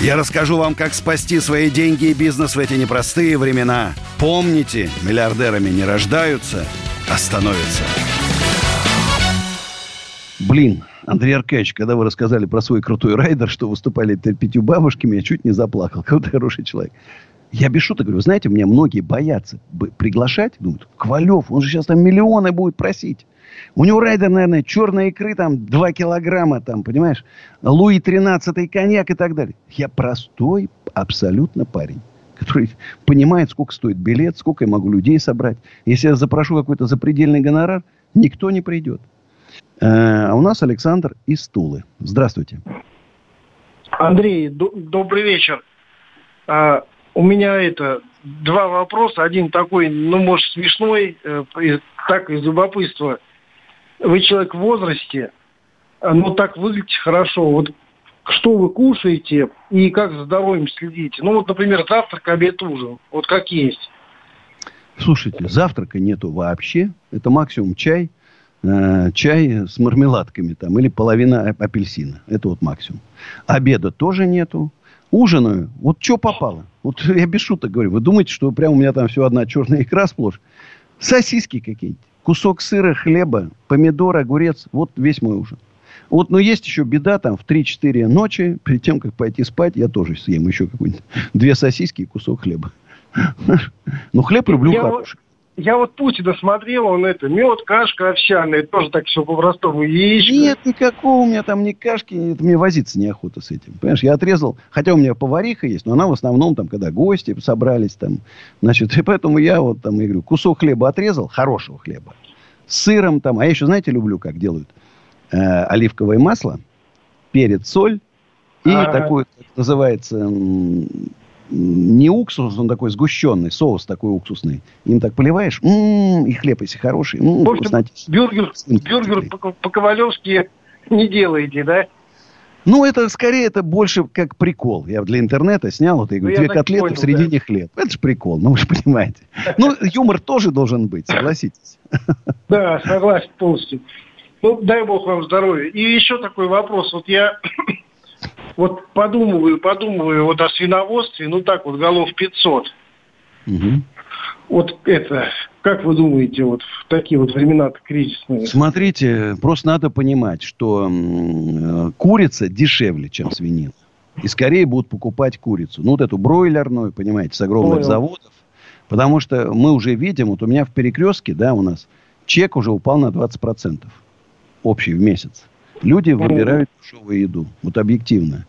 Speaker 2: Я расскажу вам, как спасти свои деньги и бизнес в эти непростые времена. Помните, миллиардерами не рождаются, а становятся. Блин, Андрей Аркадьевич, когда вы рассказали про свой крутой райдер, что выступали перед пятью бабушками, я чуть не заплакал. Какой хороший человек. Я без шуток говорю, знаете, меня многие боятся приглашать. Думают, Ковалев, он же сейчас там миллионы будет просить. У него райдер, наверное, черной икры, там, 2 килограмма, там, понимаешь, Луи 13 коньяк и так далее. Я простой абсолютно парень, который понимает, сколько стоит билет, сколько я могу людей собрать. Если я запрошу какой-то запредельный гонорар, никто не придет. Э, А у нас Александр из Тулы. Здравствуйте.
Speaker 28: Андрей, до- добрый вечер. А, у меня это два вопроса. Один такой, ну, может, смешной, э, так из любопытства. Вы человек в возрасте, но так выглядите хорошо. Вот что вы кушаете и как за здоровьем следите? Ну, вот, например, завтрак, обед, ужин. Вот как есть.
Speaker 2: Слушайте, завтрака нету вообще. Это максимум чай. э, чай с мармеладками там. Или половина а- апельсина. Это вот максимум. Обеда тоже нету. Ужинаю. Вот что попало. Вот я без шуток говорю. Вы думаете, что прям у меня там все одна черная икра сплошь? Сосиски какие-нибудь. Кусок сыра, хлеба, помидор, огурец. Вот весь мой ужин. Вот, но есть еще беда, там в 3-4 ночи, перед тем, как пойти спать, я тоже съем еще какую-нибудь две сосиски и кусок хлеба. Ну, хлеб люблю хороший.
Speaker 28: Я вот Путина смотрел, он это, мед, кашка овсяная, тоже так все по-простому, яичко.
Speaker 2: Нет, никакого у меня там ни кашки, это мне возиться неохота с этим. Понимаешь, я отрезал, хотя у меня повариха есть, но она в основном там, когда гости собрались там, значит, и поэтому я вот там, я говорю, кусок хлеба отрезал, хорошего хлеба, с сыром там, а я еще, знаете, люблю, как делают, Э, оливковое масло, перец, соль и
Speaker 28: Ага.
Speaker 2: такой, как называется, не уксус, он такой сгущенный, соус такой уксусный. Им так поливаешь, м, и хлеб, если хороший, м,
Speaker 28: В общем, бюргер, бюргер по- по-ковалевски не делаете, да?
Speaker 2: Ну, это скорее, это больше как прикол. Я для интернета снял, вот, я говорю,
Speaker 28: Ну,
Speaker 2: две котлеты
Speaker 28: понял,
Speaker 2: в середине хлеб. Это же прикол, ну вы же понимаете. Ну, юмор тоже должен быть, согласитесь.
Speaker 28: Да, согласен полностью. Ну, дай бог вам здоровья. И еще такой вопрос. Вот я вот подумываю, подумываю вот о свиноводстве, ну так вот, голов 500. Вот это, как вы думаете, вот в такие вот времена кризисные?
Speaker 2: Смотрите, просто надо понимать, что э, курица дешевле, чем свинина. И скорее будут покупать курицу. Ну, вот эту бройлерную, понимаете, с огромных
Speaker 28: Понял.
Speaker 2: заводов. Потому что мы уже видим, вот у меня в перекрестке, да, у нас чек уже упал на 20% общий в месяц. Люди
Speaker 28: Понял.
Speaker 2: выбирают дешевую еду. Вот объективно.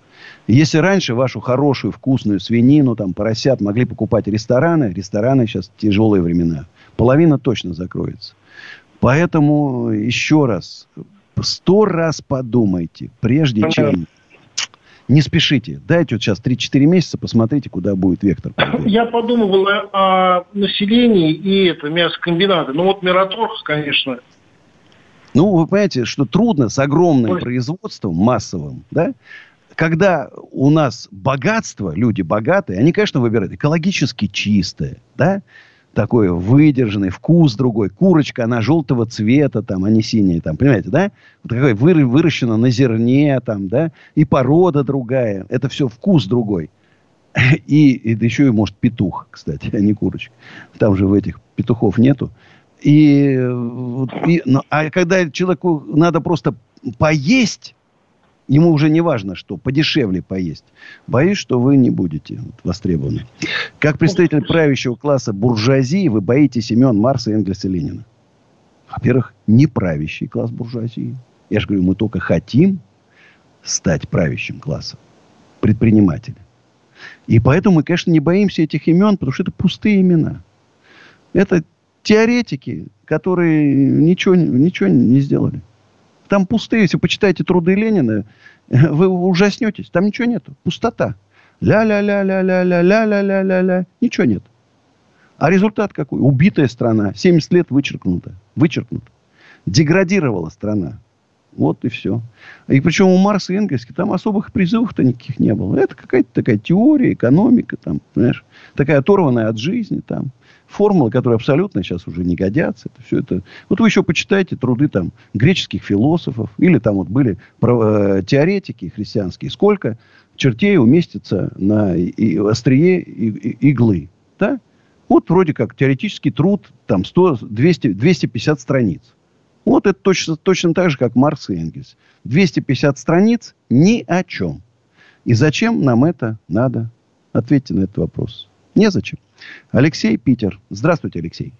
Speaker 2: Если раньше вашу хорошую, вкусную свинину, там, поросят могли покупать рестораны, рестораны сейчас тяжелые времена. Половина точно закроется. Поэтому еще раз, сто раз подумайте, прежде чем... Не спешите. Дайте вот сейчас 3-4 месяца, посмотрите, куда будет вектор.
Speaker 28: Я подумывал о населении и это мясокомбинаты. Ну вот Мираторг, конечно.
Speaker 2: Ну, вы понимаете, что трудно с огромным производством массовым, да? Когда у нас богатство, люди богатые, они, конечно, выбирают экологически чистое, да? такой выдержанный, вкус другой. Курочка, она желтого цвета, там, а не синяя, там, понимаете, да? Вот такой вы, выращена на зерне, там, да? И порода другая. Это все вкус другой. И, и еще и, может, петух, кстати, а не курочка. Там же в этих петухов нету. И, и, ну, а когда человеку надо просто поесть, Ему уже не важно, что подешевле поесть. Боюсь, что вы не будете востребованы. Как представитель правящего класса буржуазии вы боитесь имен Марса, Энгельса и Ленина. Во-первых, не правящий класс буржуазии. Я же говорю, мы только хотим стать правящим классом. Предприниматели. И поэтому мы, конечно, не боимся этих имен, потому что это пустые имена. Это теоретики, которые ничего, ничего не сделали. Там пустые, если почитаете труды Ленина, вы ужаснетесь. Там ничего нету. Пустота. Ля-ля-ля-ля-ля-ля-ля-ля-ля-ля-ля. Ничего нет. А результат какой? Убитая страна. 70 лет вычеркнута. Вычеркнута. Деградировала страна. Вот и все. И причем у Марса и Энгельса там особых призывов-то никаких не было. Это какая-то такая теория, экономика, там, понимаешь, такая оторванная от жизни там формулы, которые абсолютно сейчас уже не годятся. Это все это... Вот вы еще почитайте труды там греческих философов, или там вот были э, теоретики христианские, сколько чертей уместится на и, острие и, и, иглы. Да? Вот вроде как теоретический труд, там 100, 200, 250 страниц. Вот это точно, точно так же, как Маркс и Энгельс. 250 страниц ни о чем. И зачем нам это надо? Ответьте на этот вопрос. Незачем. Алексей Питер. Здравствуйте, Алексей.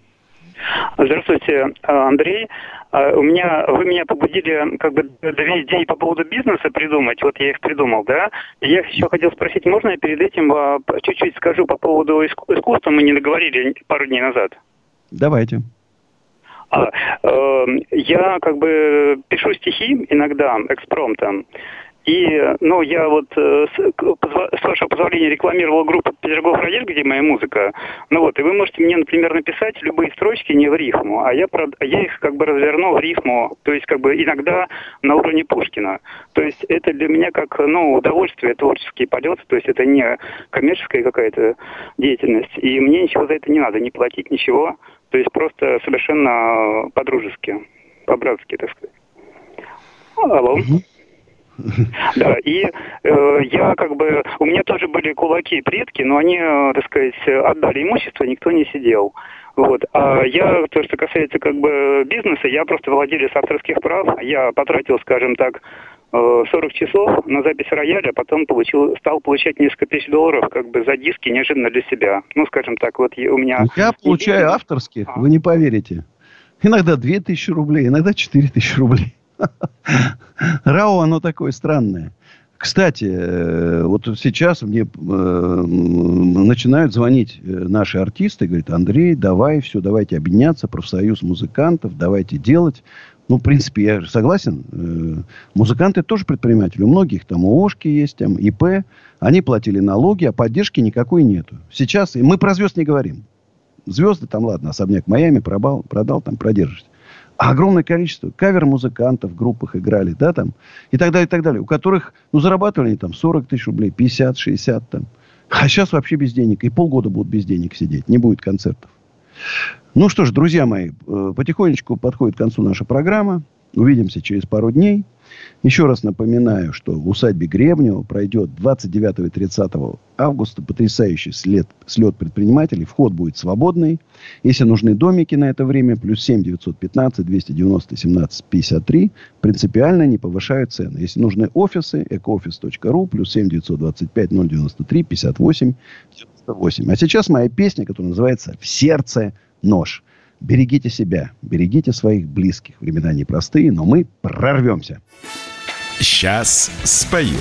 Speaker 29: Здравствуйте, Андрей. А, у меня, вы меня побудили как бы две идеи по поводу бизнеса придумать. Вот я их придумал, да. Я еще хотел спросить, можно я перед этим а, чуть-чуть скажу по поводу искусства? Мы не договорили пару дней назад.
Speaker 2: Давайте.
Speaker 29: А, э, я как бы пишу стихи иногда экспромтом. И, ну, я вот э, с, вашего позволения рекламировал группу Петрогов Рояль, где моя музыка. Ну вот, и вы можете мне, например, написать любые строчки не в рифму, а я, а я их как бы разверну в рифму, то есть как бы иногда на уровне Пушкина. То есть это для меня как, ну, удовольствие, творческий полет, то есть это не коммерческая какая-то деятельность. И мне ничего за это не надо, не платить ничего. То есть просто совершенно по-дружески, по-братски, так сказать. Алло. Да, и э, я как бы, у меня тоже были кулаки предки, но они, э, так сказать, отдали имущество, никто не сидел. Вот. А я, то, что касается как бы бизнеса, я просто владелец авторских прав. Я потратил, скажем так, 40 э, часов на запись рояля, а потом получил, стал получать несколько тысяч долларов как бы за диски неожиданно для себя. Ну, скажем так, вот у меня...
Speaker 2: Я получаю авторских, а. вы не поверите. Иногда 2000 рублей, иногда 4000 рублей. РАО, оно такое странное. Кстати, э, вот сейчас мне э, начинают звонить э, наши артисты, говорят, Андрей, давай, все, давайте объединяться, профсоюз музыкантов, давайте делать. Ну, в принципе, я согласен. Музыканты тоже предприниматели. У многих там ООшки есть, там ИП. Они платили налоги, а поддержки никакой нету. Сейчас, и мы про звезд не говорим. Звезды там, ладно, особняк Майами продал, продал там продержишься огромное количество кавер-музыкантов в группах играли, да, там, и так далее, и так далее, у которых, ну, зарабатывали они там 40 тысяч рублей, 50, 60 там. А сейчас вообще без денег. И полгода будут без денег сидеть. Не будет концертов. Ну что ж, друзья мои, э, потихонечку подходит к концу наша программа. Увидимся через пару дней. Еще раз напоминаю, что в усадьбе Гребнева пройдет 29 и 30 августа потрясающий слет, слет предпринимателей. Вход будет свободный. Если нужны домики на это время, плюс 7 915 290 17 53, принципиально не повышают цены. Если нужны офисы, ecooffice.ru, плюс 7 925 093 58 98. А сейчас моя песня, которая называется «В сердце нож». Берегите себя, берегите своих близких. Времена непростые, но мы прорвемся.
Speaker 1: Сейчас спою.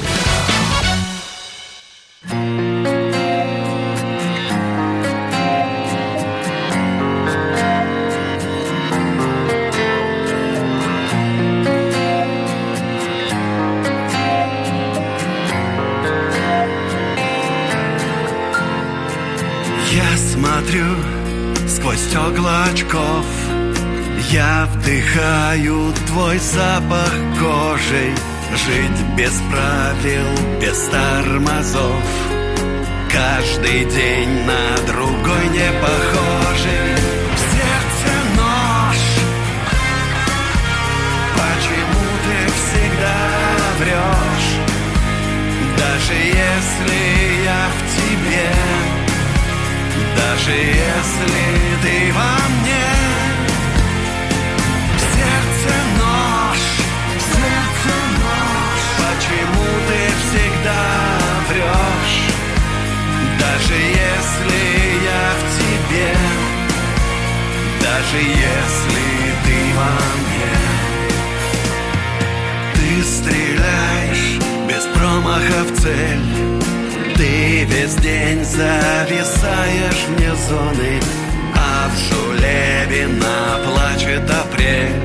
Speaker 7: Я вдыхаю твой запах кожей. Жить без правил, без тормозов. Каждый день на другой не похожий В сердце нож. Почему ты всегда врешь? Даже если я в тебе. Даже если ты во Даже если ты во мне Ты стреляешь без промаха в цель. Ты весь день зависаешь вне зоны А в Жулебина плачет апрель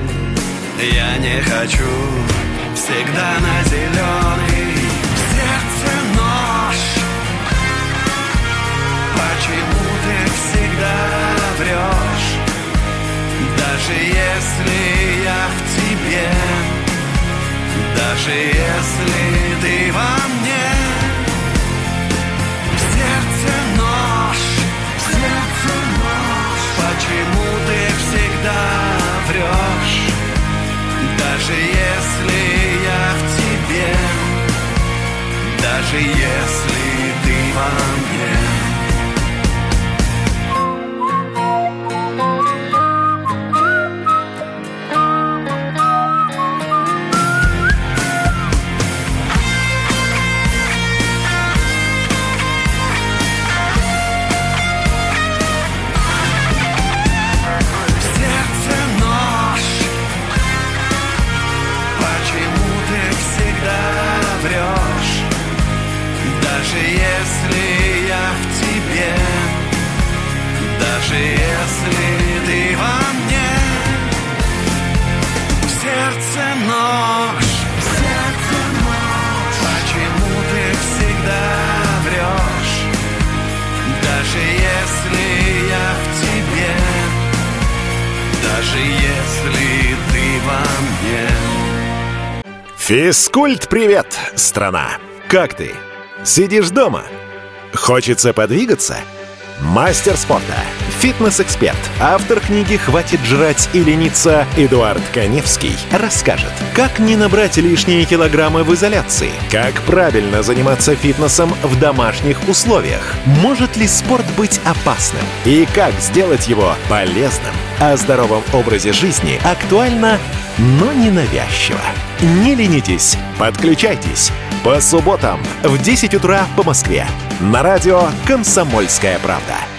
Speaker 7: Я не хочу всегда на зеленый сердце нож. Почему ты всегда врешь Даже если я в тебе Даже если ты во мне. В сердце нож В сердце нож. Почему ты всегда врешь Даже если я в тебе Даже если ты во мне
Speaker 1: Физкульт-привет, страна! Как ты? Сидишь дома? Хочется подвигаться? Мастер спорта, фитнес-эксперт, автор книги «Хватит жрать и лениться» Эдуард Коневский расскажет, как не набрать лишние килограммы в изоляции, как правильно заниматься фитнесом в домашних условиях, может ли спорт быть опасным и как сделать его полезным. О здоровом образе жизни актуально, но не навязчиво. Не ленитесь, подключайтесь. По субботам в 10 утра по Москве. На радио «Комсомольская правда».